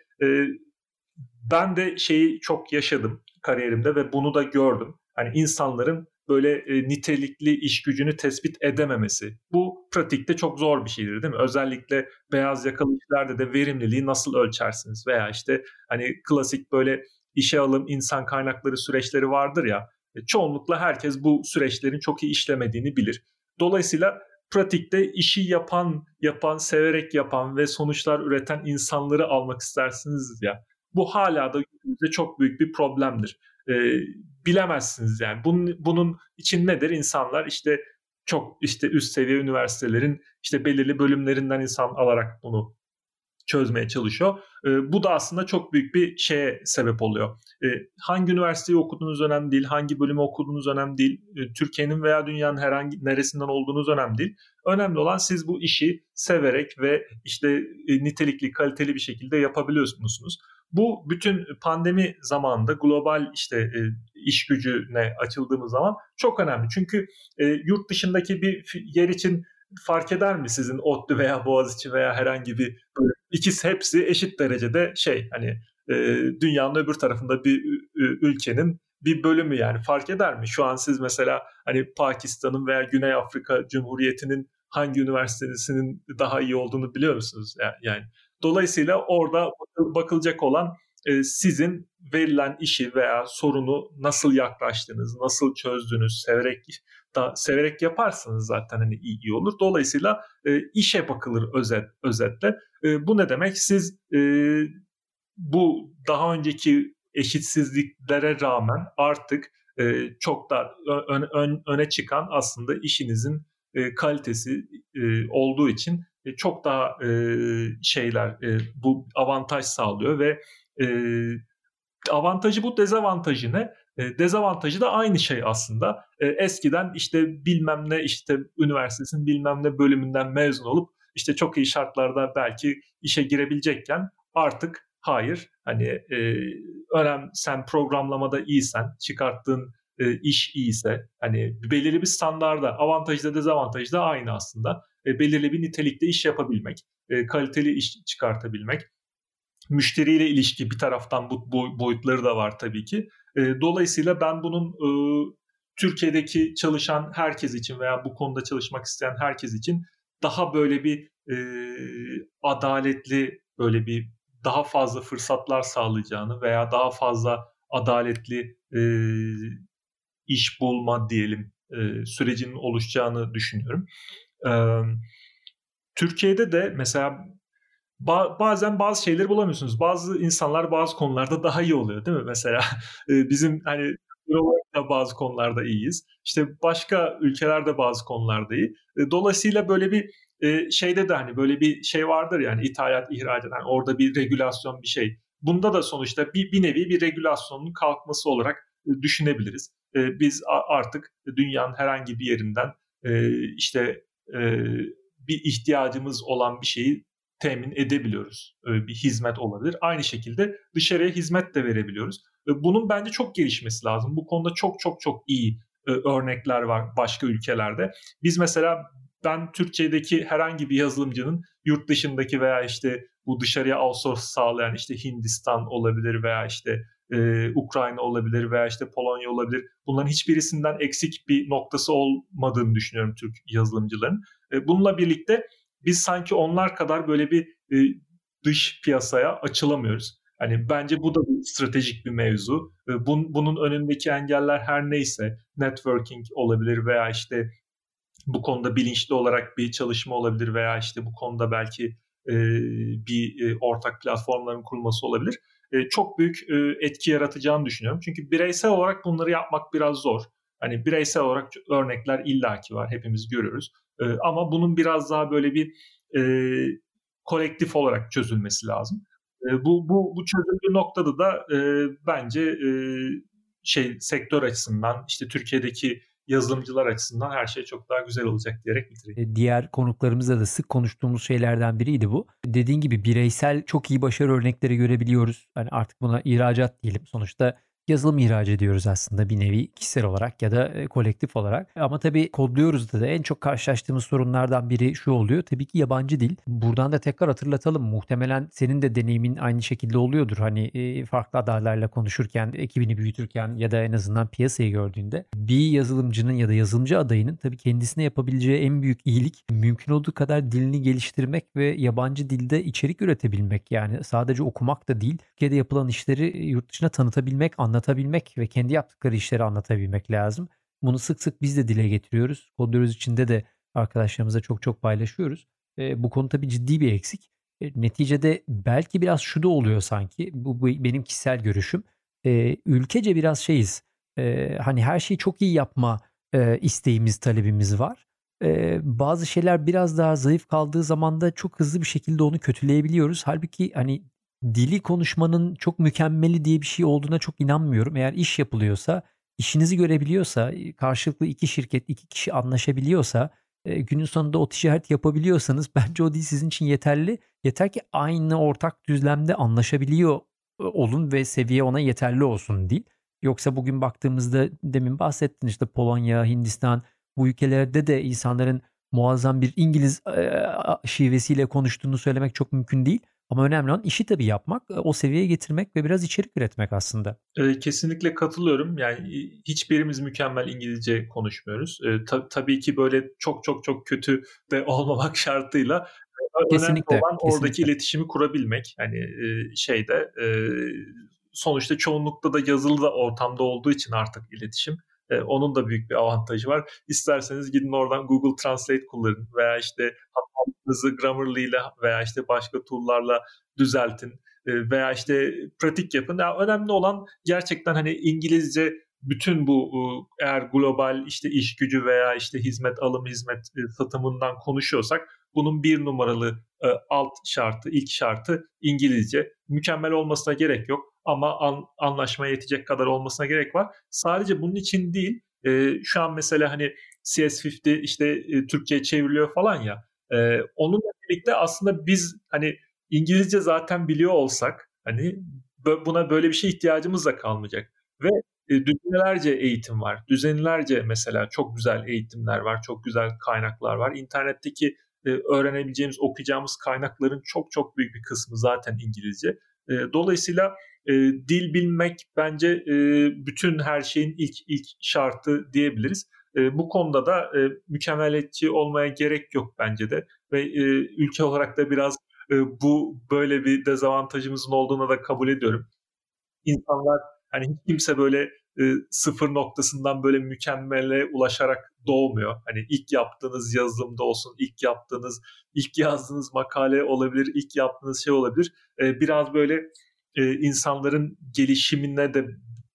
ben de şeyi çok yaşadım kariyerimde ve bunu da gördüm. Hani insanların böyle e, nitelikli iş gücünü tespit edememesi. Bu pratikte çok zor bir şeydir değil mi? Özellikle beyaz yakalı işlerde de verimliliği nasıl ölçersiniz? Veya işte hani klasik böyle işe alım insan kaynakları süreçleri vardır ya. E, çoğunlukla herkes bu süreçlerin çok iyi işlemediğini bilir. Dolayısıyla pratikte işi yapan, yapan, severek yapan ve sonuçlar üreten insanları almak istersiniz ya. Bu hala da çok büyük bir problemdir e, bilemezsiniz yani. Bunun, bunun için nedir? İnsanlar işte çok işte üst seviye üniversitelerin işte belirli bölümlerinden insan alarak bunu çözmeye çalışıyor. E, bu da aslında çok büyük bir şeye sebep oluyor. E, hangi üniversiteyi okuduğunuz önemli değil, hangi bölümü okuduğunuz önemli değil, e, Türkiye'nin veya dünyanın herhangi neresinden olduğunuz önemli değil. Önemli olan siz bu işi severek ve işte e, nitelikli, kaliteli bir şekilde yapabiliyor musunuz? Bu bütün pandemi zamanında global işte e, iş gücüne açıldığımız zaman çok önemli. Çünkü e, yurt dışındaki bir yer için fark eder mi sizin ODTÜ veya Boğaziçi veya herhangi bir böyle ikisi hepsi eşit derecede şey hani e, dünyanın öbür tarafında bir ülkenin bir bölümü yani fark eder mi? Şu an siz mesela hani Pakistan'ın veya Güney Afrika Cumhuriyeti'nin hangi üniversitesinin daha iyi olduğunu biliyor musunuz? Yani, Dolayısıyla orada bakılacak olan e, sizin verilen işi veya sorunu nasıl yaklaştınız, nasıl çözdünüz, severek da severek yaparsınız zaten hani iyi, iyi olur. Dolayısıyla e, işe bakılır özet özetle. E, bu ne demek? Siz e, bu daha önceki eşitsizliklere rağmen artık e, çok da ön, ön, öne çıkan aslında işinizin e, kalitesi e, olduğu için e, çok daha e, şeyler e, bu avantaj sağlıyor ve e, avantajı bu dezavantajı ne? E, dezavantajı da aynı şey aslında. E, eskiden işte bilmem ne işte üniversitesinin bilmem ne bölümünden mezun olup işte çok iyi şartlarda belki işe girebilecekken artık hayır hani e, önem sen programlamada iyisen çıkarttığın e, iş iyiyse hani belirli bir standarda avantajı da dezavantajı da aynı aslında e, belirli bir nitelikte iş yapabilmek, e, kaliteli iş çıkartabilmek. Müşteriyle ilişki bir taraftan bu boyutları da var tabii ki. E, dolayısıyla ben bunun e, Türkiye'deki çalışan herkes için veya bu konuda çalışmak isteyen herkes için daha böyle bir e, adaletli böyle bir daha fazla fırsatlar sağlayacağını veya daha fazla adaletli e, iş bulma diyelim e, sürecinin oluşacağını düşünüyorum. Türkiye'de de mesela bazen bazı şeyleri bulamıyorsunuz. Bazı insanlar bazı konularda daha iyi oluyor değil mi? Mesela bizim hani da bazı konularda iyiyiz. İşte başka ülkelerde bazı konularda iyi. Dolayısıyla böyle bir şeyde de hani böyle bir şey vardır yani ithalat, ihracat. Yani orada bir regülasyon bir şey. Bunda da sonuçta bir, bir nevi bir regülasyonun kalkması olarak düşünebiliriz. Biz artık dünyanın herhangi bir yerinden işte e, bir ihtiyacımız olan bir şeyi temin edebiliyoruz. E, bir hizmet olabilir. Aynı şekilde dışarıya hizmet de verebiliyoruz. Bunun bence çok gelişmesi lazım. Bu konuda çok çok çok iyi e, örnekler var başka ülkelerde. Biz mesela ben Türkçedeki herhangi bir yazılımcının yurt dışındaki veya işte bu dışarıya outsource sağlayan işte Hindistan olabilir veya işte e, Ukrayna olabilir veya işte Polonya olabilir. Bunların hiçbirisinden eksik bir noktası olmadığını düşünüyorum Türk yazılımcıların. E, bununla birlikte biz sanki onlar kadar böyle bir e, dış piyasaya açılamıyoruz. Hani bence bu da bir stratejik bir mevzu. Bun, bunun önündeki engeller her neyse networking olabilir veya işte bu konuda bilinçli olarak bir çalışma olabilir veya işte bu konuda belki e, bir e, ortak platformların kurulması olabilir. E, çok büyük etki yaratacağını düşünüyorum. Çünkü bireysel olarak bunları yapmak biraz zor. Hani bireysel olarak örnekler illaki var. Hepimiz görüyoruz. Ama bunun biraz daha böyle bir kolektif olarak çözülmesi lazım. E, bu, bu, bu çözüldüğü noktada da e, bence e, şey sektör açısından işte Türkiye'deki yazılımcılar açısından her şey çok daha güzel olacak diyerek bitireyim. E, diğer konuklarımızda da sık konuştuğumuz şeylerden biriydi bu. Dediğin gibi bireysel çok iyi başarı örnekleri görebiliyoruz. Hani artık buna ihracat diyelim. Sonuçta yazılım ihraç ediyoruz aslında bir nevi kişisel olarak ya da e, kolektif olarak. Ama tabii kodluyoruz da, da en çok karşılaştığımız sorunlardan biri şu oluyor. Tabii ki yabancı dil. Buradan da tekrar hatırlatalım. Muhtemelen senin de deneyimin aynı şekilde oluyordur. Hani e, farklı adaylarla konuşurken, ekibini büyütürken ya da en azından piyasayı gördüğünde bir yazılımcının ya da yazılımcı adayının tabii kendisine yapabileceği en büyük iyilik mümkün olduğu kadar dilini geliştirmek ve yabancı dilde içerik üretebilmek. Yani sadece okumak da değil, Türkiye'de yapılan işleri yurt dışına tanıtabilmek, anlatabilmek anlatabilmek ve kendi yaptıkları işleri anlatabilmek lazım. Bunu sık sık biz de dile getiriyoruz. Kodluyoruz içinde de arkadaşlarımıza çok çok paylaşıyoruz. E, bu konu tabii ciddi bir eksik. E, neticede belki biraz şu da oluyor sanki. Bu, bu benim kişisel görüşüm. E, ülkece biraz şeyiz. E, hani her şeyi çok iyi yapma e, isteğimiz, talebimiz var. E, bazı şeyler biraz daha zayıf kaldığı zaman da çok hızlı bir şekilde onu kötüleyebiliyoruz. Halbuki hani dili konuşmanın çok mükemmeli diye bir şey olduğuna çok inanmıyorum. Eğer iş yapılıyorsa, işinizi görebiliyorsa, karşılıklı iki şirket, iki kişi anlaşabiliyorsa, e, günün sonunda o ticaret yapabiliyorsanız [laughs] bence o dil sizin için yeterli. Yeter ki aynı ortak düzlemde anlaşabiliyor e, olun ve seviye ona yeterli olsun dil. Yoksa bugün baktığımızda demin bahsettin işte Polonya, Hindistan bu ülkelerde de insanların muazzam bir İngiliz e, şivesiyle konuştuğunu söylemek çok mümkün değil. Ama önemli olan işi tabii yapmak, e, o seviyeye getirmek ve biraz içerik üretmek aslında. E, kesinlikle katılıyorum. Yani hiçbirimiz mükemmel İngilizce konuşmuyoruz. E, ta, tabii ki böyle çok çok çok kötü de [laughs] olmamak şartıyla kesinlikle, önemli olan kesinlikle. oradaki iletişimi kurabilmek. Hani e, şeyde e, sonuçta çoğunlukta da yazılı da ortamda olduğu için artık iletişim e, onun da büyük bir avantajı var. İsterseniz gidin oradan Google Translate kullanın veya işte hatalarınızı Grammarly ile veya işte başka tool'larla düzeltin e, veya işte pratik yapın. Yani önemli olan gerçekten hani İngilizce bütün bu eğer global işte iş gücü veya işte hizmet alım hizmet e, satımından konuşuyorsak bunun bir numaralı e, alt şartı, ilk şartı İngilizce. Mükemmel olmasına gerek yok ama an, anlaşmaya yetecek kadar olmasına gerek var. Sadece bunun için değil, e, şu an mesela hani CS50 işte e, Türkçe'ye çevriliyor falan ya. E, onunla birlikte aslında biz hani İngilizce zaten biliyor olsak hani buna böyle bir şey ihtiyacımız da kalmayacak. Ve e, düzenlerce eğitim var. Düzenlerce mesela çok güzel eğitimler var, çok güzel kaynaklar var. İnternetteki e, öğrenebileceğimiz, okuyacağımız kaynakların çok çok büyük bir kısmı zaten İngilizce. E, dolayısıyla e, dil bilmek bence e, bütün her şeyin ilk ilk şartı diyebiliriz. E, bu konuda da e, mükemmeliyetçi olmaya gerek yok bence de ve e, ülke olarak da biraz e, bu böyle bir dezavantajımızın olduğunu da kabul ediyorum. İnsanlar hani hiç kimse böyle e, sıfır noktasından böyle mükemmele ulaşarak doğmuyor. Hani ilk yaptığınız yazılımda olsun, ilk yaptığınız, ilk yazdığınız makale olabilir, ilk yaptığınız şey olabilir. E, biraz böyle e, insanların gelişimine de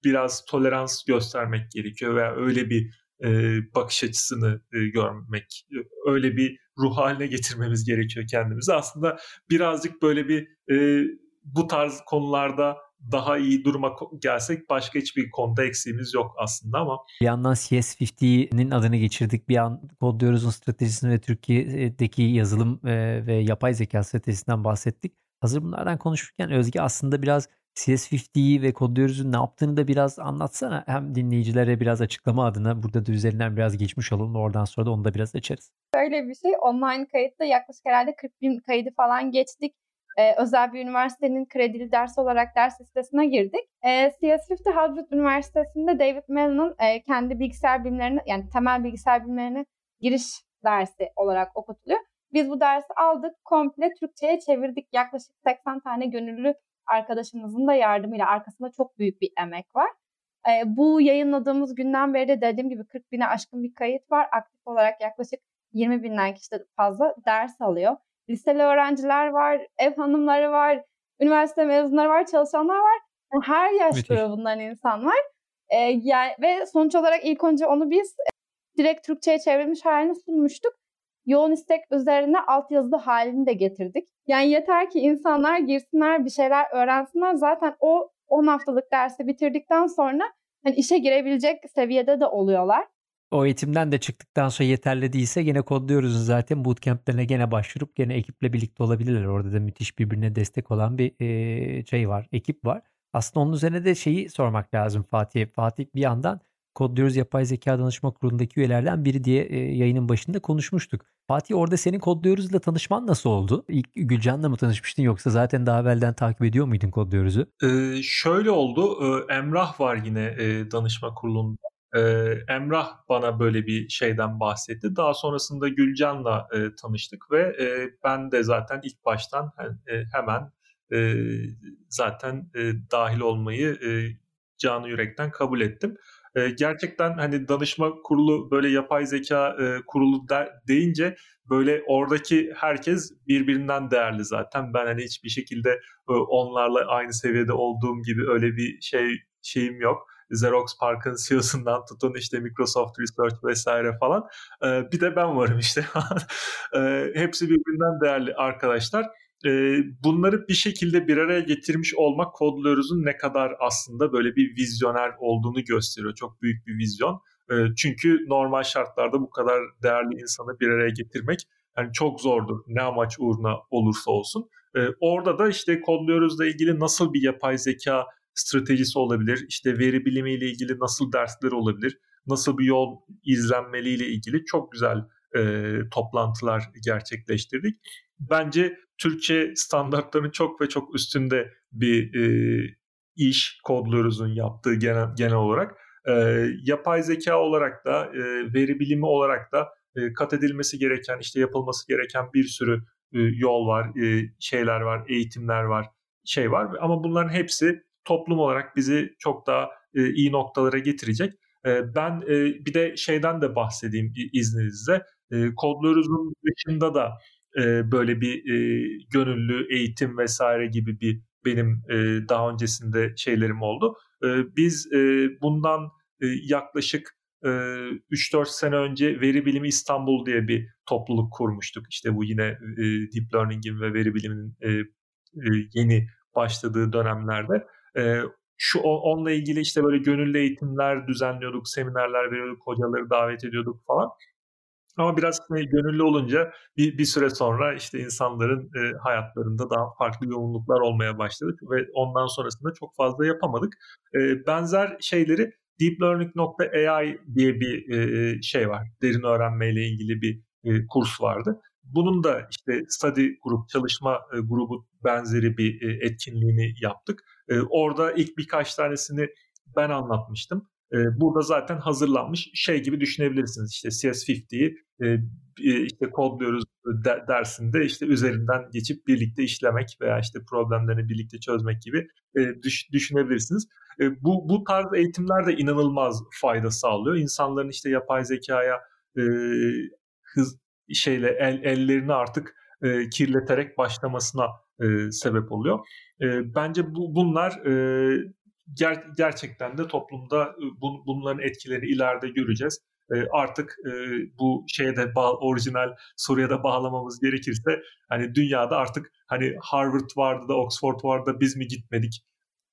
biraz tolerans göstermek gerekiyor veya öyle bir e, bakış açısını e, görmek, öyle bir ruh haline getirmemiz gerekiyor kendimizi. Aslında birazcık böyle bir e, bu tarz konularda daha iyi duruma gelsek başka hiçbir konuda eksiğimiz yok aslında ama. Bir yandan CS50'nin adını geçirdik. Bir an kodluyoruz'un stratejisini ve Türkiye'deki yazılım e, ve yapay zeka stratejisinden bahsettik. Hazır bunlardan konuşurken Özge aslında biraz CS50'yi ve kodluyoruz'un ne yaptığını da biraz anlatsana. Hem dinleyicilere biraz açıklama adına burada da üzerinden biraz geçmiş olalım. Oradan sonra da onu da biraz açarız. Böyle bir şey online kayıtta yaklaşık herhalde 40 bin kaydı falan geçtik. Ee, özel bir üniversitenin kredili ders olarak ders listesine girdik. Ee, CS50 Harvard Üniversitesi'nde David Mellon'un e, kendi bilgisayar bilimlerini yani temel bilgisayar bilimlerine giriş dersi olarak okutuluyor. Biz bu dersi aldık, komple Türkçe'ye çevirdik. Yaklaşık 80 tane gönüllü arkadaşımızın da yardımıyla arkasında çok büyük bir emek var. E, bu yayınladığımız günden beri de dediğim gibi 40 bine aşkın bir kayıt var. Aktif olarak yaklaşık 20 binden kişi fazla ders alıyor. Liseli öğrenciler var, ev hanımları var, üniversite mezunları var, çalışanlar var. Her yaş Müthiş. grubundan insan var. E, yani, ve sonuç olarak ilk önce onu biz direkt Türkçe'ye çevrilmiş halini sunmuştuk yoğun istek üzerine altyazılı halini de getirdik. Yani yeter ki insanlar girsinler, bir şeyler öğrensinler. Zaten o 10 haftalık dersi bitirdikten sonra hani işe girebilecek seviyede de oluyorlar. o eğitimden de çıktıktan sonra yeterli değilse gene kodluyoruz zaten bootcamp'lerine gene başvurup gene ekiple birlikte olabilirler. Orada da müthiş birbirine destek olan bir şey var, ekip var. Aslında onun üzerine de şeyi sormak lazım Fatih. Fatih bir yandan Kodluyoruz Yapay Zeka Danışma Kurulu'ndaki üyelerden biri diye e, yayının başında konuşmuştuk. Fatih orada senin Kodluyoruz'la tanışman nasıl oldu? İlk Gülcan'la mı tanışmıştın yoksa zaten daha evvelden takip ediyor muydun Kodluyoruz'u? Ee, şöyle oldu. Ee, Emrah var yine e, danışma kurulunda. Ee, Emrah bana böyle bir şeyden bahsetti. Daha sonrasında Gülcan'la e, tanıştık ve e, ben de zaten ilk baştan e, hemen e, zaten e, dahil olmayı e, canı yürekten kabul ettim. E, gerçekten hani danışma kurulu böyle yapay zeka e, kurulu de, deyince böyle oradaki herkes birbirinden değerli zaten. Ben hani hiçbir şekilde e, onlarla aynı seviyede olduğum gibi öyle bir şey şeyim yok. Xerox Park'ın CEO'sundan tutun işte Microsoft Research vesaire falan. E, bir de ben varım işte. [laughs] e, hepsi birbirinden değerli arkadaşlar e, bunları bir şekilde bir araya getirmiş olmak Kodluyoruz'un ne kadar aslında böyle bir vizyoner olduğunu gösteriyor. Çok büyük bir vizyon. E, çünkü normal şartlarda bu kadar değerli insanı bir araya getirmek yani çok zordur ne amaç uğruna olursa olsun. E, orada da işte Kodluyoruz'la ilgili nasıl bir yapay zeka stratejisi olabilir, işte veri bilimiyle ilgili nasıl dersler olabilir, nasıl bir yol izlenmeliyle ilgili çok güzel e, toplantılar gerçekleştirdik. Bence Türkçe standartlarının çok ve çok üstünde bir e, iş kodluyoruzun yaptığı genel, genel olarak. E, yapay zeka olarak da e, veri bilimi olarak da e, kat edilmesi gereken işte yapılması gereken bir sürü e, yol var, e, şeyler var, eğitimler var, şey var ama bunların hepsi toplum olarak bizi çok daha e, iyi noktalara getirecek. E, ben e, bir de şeyden de bahsedeyim izninizle. E, kodluyoruzun dışında da e, böyle bir e, gönüllü eğitim vesaire gibi bir benim e, daha öncesinde şeylerim oldu. E, biz e, bundan e, yaklaşık e, 3-4 sene önce Veri Bilimi İstanbul diye bir topluluk kurmuştuk. İşte bu yine e, Deep Learning'in ve veri biliminin e, e, yeni başladığı dönemlerde. E, şu onunla ilgili işte böyle gönüllü eğitimler düzenliyorduk, seminerler veriyorduk, hocaları davet ediyorduk falan. Ama biraz hani, gönüllü olunca bir, bir süre sonra işte insanların e, hayatlarında daha farklı yoğunluklar olmaya başladı ve ondan sonrasında çok fazla yapamadık. E, benzer şeyleri deeplearning.ai diye bir e, şey var. Derin öğrenmeyle ilgili bir e, kurs vardı. Bunun da işte study grup, çalışma e, grubu benzeri bir e, etkinliğini yaptık. E, orada ilk birkaç tanesini ben anlatmıştım. Burada zaten hazırlanmış şey gibi düşünebilirsiniz. İşte CS50'yi e, e, işte kodluyoruz de, dersinde işte üzerinden geçip birlikte işlemek veya işte problemlerini birlikte çözmek gibi düş, düşünebilirsiniz. Bu bu tarz eğitimler de inanılmaz fayda sağlıyor. İnsanların işte yapay zekaya hız şeyle el, ellerini artık kirleterek başlamasına sebep oluyor. Bence bu bunlar ger- gerçekten de toplumda e, bun- bunların etkilerini ileride göreceğiz. E, artık e, bu şeye de bağ- orijinal soruya da bağlamamız gerekirse hani dünyada artık hani Harvard vardı da Oxford vardı da biz mi gitmedik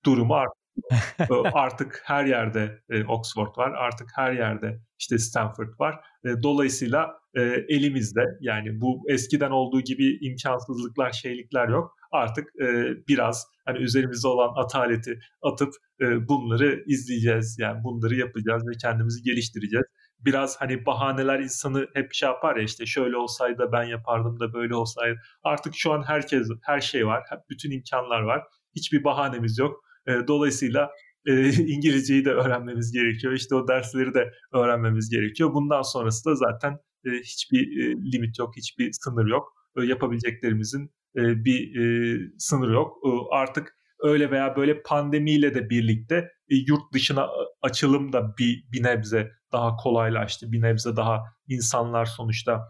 durumu artık [laughs] artık her yerde e, Oxford var, artık her yerde işte Stanford var. E, dolayısıyla e, elimizde yani bu eskiden olduğu gibi imkansızlıklar, şeylikler yok. Artık e, biraz hani üzerimizde olan ataleti atıp e, bunları izleyeceğiz. Yani bunları yapacağız ve kendimizi geliştireceğiz. Biraz hani bahaneler insanı hep şey yapar ya işte şöyle olsaydı ben yapardım da böyle olsaydı. Artık şu an herkes her şey var. Bütün imkanlar var. Hiçbir bahanemiz yok. E, dolayısıyla e, [laughs] İngilizceyi de öğrenmemiz gerekiyor. İşte o dersleri de öğrenmemiz gerekiyor. Bundan sonrası da zaten e, hiçbir e, limit yok, hiçbir sınır yok. E, yapabileceklerimizin e, bir e, sınırı yok. E, artık öyle veya böyle pandemiyle de birlikte e, yurt dışına açılım da bir, bir nebze daha kolaylaştı. Bir nebze daha insanlar sonuçta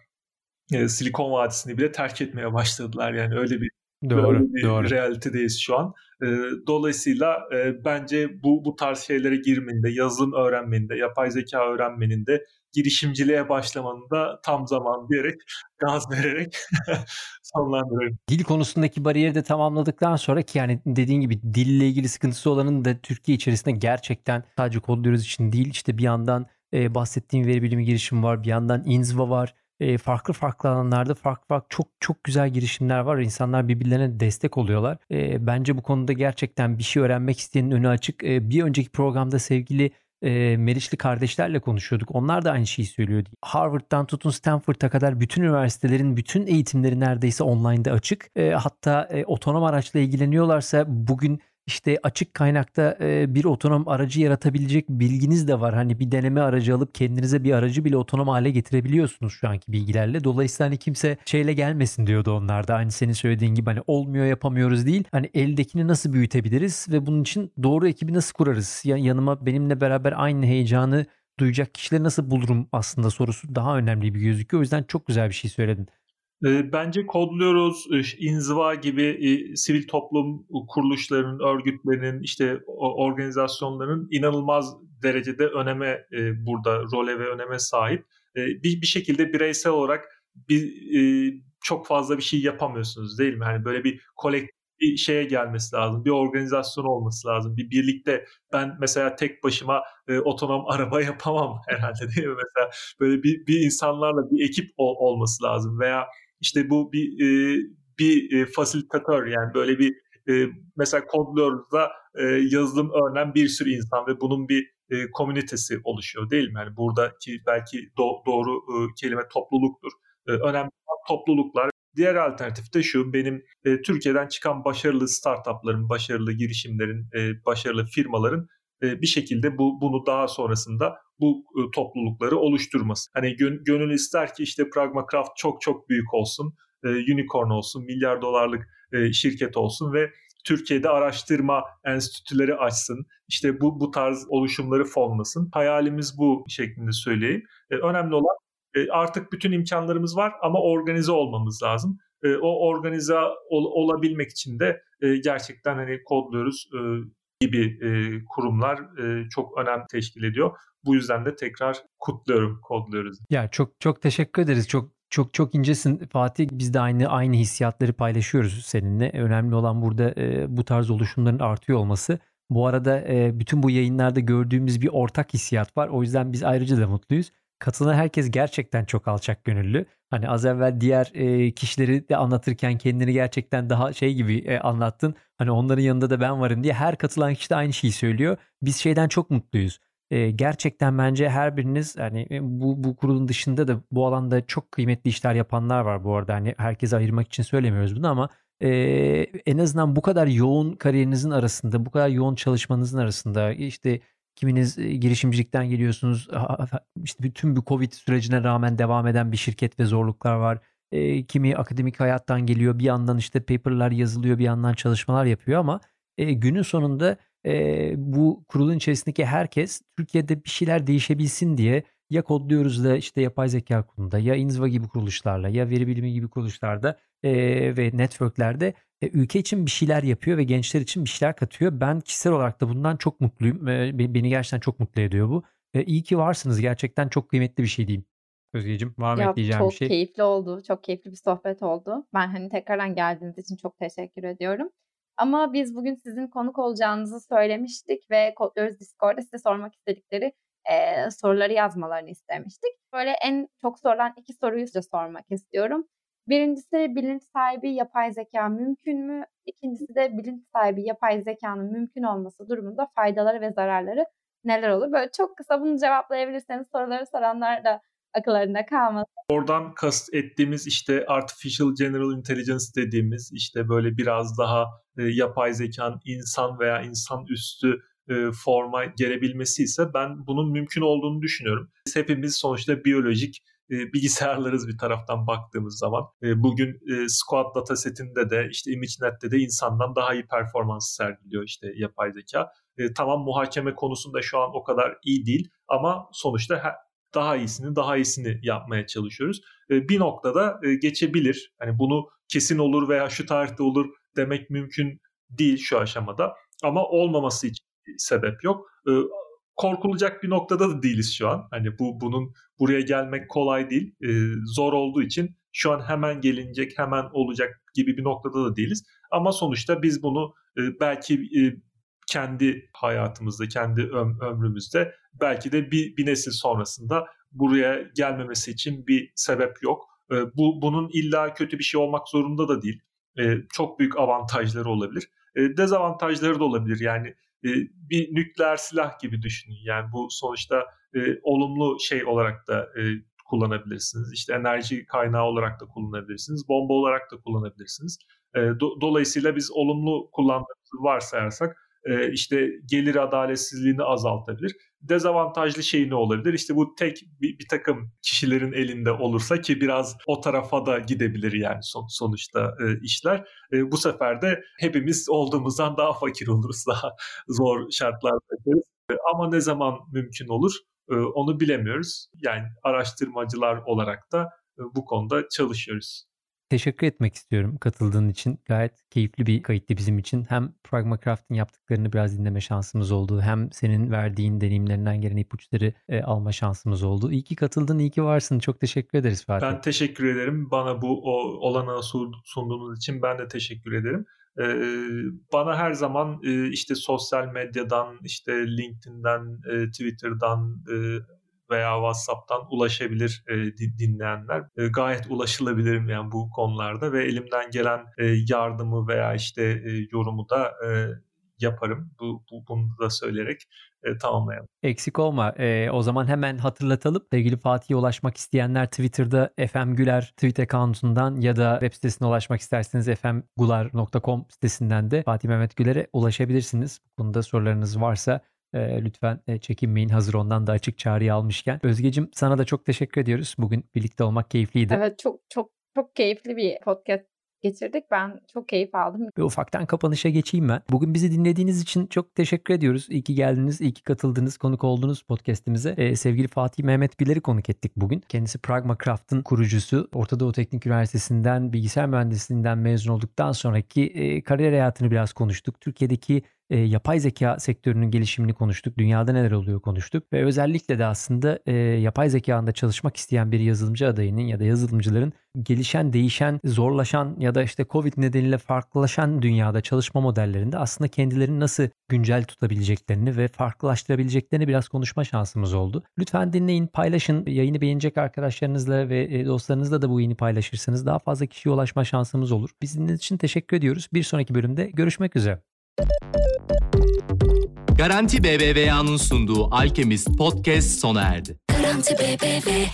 e, Silikon Vadisi'ni bile terk etmeye başladılar. Yani öyle bir Doğru, bir doğru. realitedeyiz şu an. E, dolayısıyla e, bence bu bu tarz şeylere girmenin de, yazılım öğrenmenin de, yapay zeka öğrenmenin de girişimciliğe başlamanın da tam zaman diyerek gaz vererek [laughs] sonlandırıyorum. Dil konusundaki bariyeri de tamamladıktan sonra ki yani dediğin gibi dille ilgili sıkıntısı olanın da Türkiye içerisinde gerçekten sadece kodluyoruz için değil işte bir yandan e, bahsettiğim veri bilimi girişimi var. Bir yandan Inzva var. E, farklı farklı alanlarda farklı farklı çok çok güzel girişimler var. İnsanlar birbirlerine destek oluyorlar. E, bence bu konuda gerçekten bir şey öğrenmek isteyenin önü açık. E, bir önceki programda sevgili e, Meriçli kardeşlerle konuşuyorduk. Onlar da aynı şeyi söylüyordu. Harvard'dan tutun Stanford'a kadar bütün üniversitelerin bütün eğitimleri neredeyse online'da açık. E, hatta e, otonom araçla ilgileniyorlarsa bugün işte açık kaynakta bir otonom aracı yaratabilecek bilginiz de var. Hani bir deneme aracı alıp kendinize bir aracı bile otonom hale getirebiliyorsunuz şu anki bilgilerle. Dolayısıyla hani kimse şeyle gelmesin diyordu onlar da. Hani senin söylediğin gibi hani olmuyor yapamıyoruz değil. Hani eldekini nasıl büyütebiliriz ve bunun için doğru ekibi nasıl kurarız? Ya, yanıma benimle beraber aynı heyecanı duyacak kişileri nasıl bulurum aslında sorusu daha önemli bir gözüküyor. O yüzden çok güzel bir şey söyledin. Bence kodluyoruz, inziva gibi sivil toplum kuruluşlarının, örgütlerinin, işte organizasyonların inanılmaz derecede öneme burada role ve öneme sahip. Bir, bir şekilde bireysel olarak bir çok fazla bir şey yapamıyorsunuz değil mi? Hani böyle bir kolektif bir şeye gelmesi lazım. Bir organizasyon olması lazım. Bir birlikte ben mesela tek başıma e, otonom [laughs] araba yapamam herhalde değil mi? Mesela böyle bir, bir insanlarla bir ekip ol, olması lazım veya işte bu bir e, bir e, fasilitatör yani böyle bir e, mesela kodluyoruzda e, yazılım öğrenen bir sürü insan ve bunun bir e, komünitesi oluşuyor değil mi? Yani buradaki belki do, doğru e, kelime topluluktur. E, önemli topluluklar. Diğer alternatif de şu benim e, Türkiye'den çıkan başarılı startupların, başarılı girişimlerin, e, başarılı firmaların e, bir şekilde bu bunu daha sonrasında bu e, toplulukları oluşturması. Hani gön, gönül ister ki işte Pragmacraft çok çok büyük olsun, e, unicorn olsun, milyar dolarlık şirket olsun ve Türkiye'de araştırma enstitüleri açsın. İşte bu bu tarz oluşumları fonlasın. Hayalimiz bu şeklinde söyleyeyim. önemli olan artık bütün imkanlarımız var ama organize olmamız lazım. o organize ol, olabilmek için de gerçekten hani kodluyoruz gibi e, kurumlar e, çok önem teşkil ediyor. Bu yüzden de tekrar kutluyorum kodluyoruz. Ya çok çok teşekkür ederiz. Çok çok çok incesin Fatih. Biz de aynı aynı hissiyatları paylaşıyoruz seninle. Önemli olan burada e, bu tarz oluşumların artıyor olması. Bu arada e, bütün bu yayınlarda gördüğümüz bir ortak hissiyat var. O yüzden biz ayrıca da mutluyuz. Katılan herkes gerçekten çok alçak gönüllü. Hani az evvel diğer e, kişileri de anlatırken kendini gerçekten daha şey gibi e, anlattın. Hani onların yanında da ben varım diye her katılan kişi de aynı şeyi söylüyor. Biz şeyden çok mutluyuz. E, gerçekten bence her biriniz hani bu bu kurulun dışında da bu alanda çok kıymetli işler yapanlar var bu arada. Hani herkese ayırmak için söylemiyoruz bunu ama e, en azından bu kadar yoğun kariyerinizin arasında, bu kadar yoğun çalışmanızın arasında işte Kiminiz girişimcilikten geliyorsunuz. İşte bütün bu Covid sürecine rağmen devam eden bir şirket ve zorluklar var. Kimi akademik hayattan geliyor. Bir yandan işte paperlar yazılıyor, bir yandan çalışmalar yapıyor ama günün sonunda bu kurulun içerisindeki herkes Türkiye'de bir şeyler değişebilsin diye ya kodluyoruz da işte yapay zeka kurulunda ya Inzva gibi kuruluşlarla ya veri bilimi gibi kuruluşlarda ve networklerde e, ülke için bir şeyler yapıyor ve gençler için bir şeyler katıyor. Ben kişisel olarak da bundan çok mutluyum. E, beni gerçekten çok mutlu ediyor bu. E, iyi ki varsınız. Gerçekten çok kıymetli bir şey diyeyim. Özgeciğim var mı ya, ekleyeceğim bir şey? Çok keyifli oldu. Çok keyifli bir sohbet oldu. Ben hani tekrardan geldiğiniz için çok teşekkür ediyorum. Ama biz bugün sizin konuk olacağınızı söylemiştik ve Kodluyoruz Discord'da size sormak istedikleri e, soruları yazmalarını istemiştik. Böyle en çok sorulan iki soruyu size sormak istiyorum. Birincisi bilinç sahibi yapay zeka mümkün mü? İkincisi de bilinç sahibi yapay zekanın mümkün olması durumunda faydaları ve zararları neler olur? Böyle çok kısa bunu cevaplayabilirseniz soruları soranlar da akıllarında kalmasın. Oradan kast ettiğimiz işte artificial general intelligence dediğimiz işte böyle biraz daha e, yapay zekanın insan veya insan üstü e, forma gelebilmesi ise ben bunun mümkün olduğunu düşünüyorum. Biz hepimiz sonuçta biyolojik e, bilgisayarlarız bir taraftan baktığımız zaman. E, bugün e, Squad datasetinde de işte ImageNet'te de insandan daha iyi performans sergiliyor işte yapay zeka. E, tamam muhakeme konusunda şu an o kadar iyi değil ama sonuçta daha iyisini daha iyisini yapmaya çalışıyoruz. E, bir noktada e, geçebilir. Hani bunu kesin olur veya şu tarihte olur demek mümkün değil şu aşamada. Ama olmaması için sebep yok. E, korkulacak bir noktada da değiliz şu an. Hani bu bunun buraya gelmek kolay değil. E, zor olduğu için şu an hemen gelinecek, hemen olacak gibi bir noktada da değiliz. Ama sonuçta biz bunu e, belki e, kendi hayatımızda, kendi öm- ömrümüzde belki de bir, bir nesil sonrasında buraya gelmemesi için bir sebep yok. E, bu bunun illa kötü bir şey olmak zorunda da değil. E, çok büyük avantajları olabilir. E, dezavantajları da olabilir. Yani e, bir nükleer silah gibi düşünün. Yani bu sonuçta e, olumlu şey olarak da e, kullanabilirsiniz. İşte enerji kaynağı olarak da kullanabilirsiniz. Bomba olarak da kullanabilirsiniz. E, do, dolayısıyla biz olumlu kullandığımızı varsayarsak e, işte gelir adaletsizliğini azaltabilir. Dezavantajlı şey ne olabilir? İşte bu tek bir, bir takım kişilerin elinde olursa ki biraz o tarafa da gidebilir yani son, sonuçta e, işler. E, bu sefer de hepimiz olduğumuzdan daha fakir oluruz, [laughs] daha zor şartlarda yaşarız. E, ama ne zaman mümkün olur e, onu bilemiyoruz. Yani araştırmacılar olarak da e, bu konuda çalışıyoruz. Teşekkür etmek istiyorum katıldığın için. Gayet keyifli bir kayıttı bizim için. Hem Pragmacraft'ın yaptıklarını biraz dinleme şansımız oldu. Hem senin verdiğin deneyimlerinden gelen ipuçları e, alma şansımız oldu. İyi ki katıldın, iyi ki varsın. Çok teşekkür ederiz Fatih. Ben teşekkür ederim. Bana bu o olanağı sunduğunuz için ben de teşekkür ederim. Ee, bana her zaman e, işte sosyal medyadan, işte LinkedIn'den, e, Twitter'dan, e, veya WhatsApp'tan ulaşabilir e, dinleyenler. E, gayet ulaşılabilirim yani bu konularda ve elimden gelen e, yardımı veya işte e, yorumu da e, yaparım. Bu, bu bunu da söyleyerek e, tamamlayalım. Eksik olma. E, o zaman hemen hatırlatalım. Sevgili Fatih'e ulaşmak isteyenler Twitter'da FM Güler tweet account'undan ya da web sitesine ulaşmak isterseniz fmgular.com sitesinden de Fatih Mehmet Güler'e ulaşabilirsiniz. Bu konuda sorularınız varsa e, lütfen e, çekinmeyin hazır ondan da açık çağrıyı almışken. Özgecim sana da çok teşekkür ediyoruz. Bugün birlikte olmak keyifliydi. Evet çok çok çok keyifli bir podcast geçirdik. Ben çok keyif aldım. Ve ufaktan kapanışa geçeyim ben. Bugün bizi dinlediğiniz için çok teşekkür ediyoruz. İyi ki geldiniz, iyi ki katıldınız, konuk oldunuz podcastimize. Ee, sevgili Fatih Mehmet Güler'i konuk ettik bugün. Kendisi Pragmacraft'ın kurucusu. Orta Doğu Teknik Üniversitesi'nden bilgisayar mühendisliğinden mezun olduktan sonraki e, kariyer hayatını biraz konuştuk. Türkiye'deki e, yapay zeka sektörünün gelişimini konuştuk. Dünyada neler oluyor konuştuk. Ve özellikle de aslında e, yapay zekanda çalışmak isteyen bir yazılımcı adayının ya da yazılımcıların gelişen, değişen, zorlaşan ya da işte Covid nedeniyle farklılaşan dünyada çalışma modellerinde aslında kendilerini nasıl güncel tutabileceklerini ve farklılaştırabileceklerini biraz konuşma şansımız oldu. Lütfen dinleyin, paylaşın. Yayını beğenecek arkadaşlarınızla ve e, dostlarınızla da bu yayını paylaşırsanız daha fazla kişiye ulaşma şansımız olur. Biz için teşekkür ediyoruz. Bir sonraki bölümde görüşmek üzere. Garanti BBVA'nın sunduğu Alchemist Podcast sona erdi. Garanti BBVA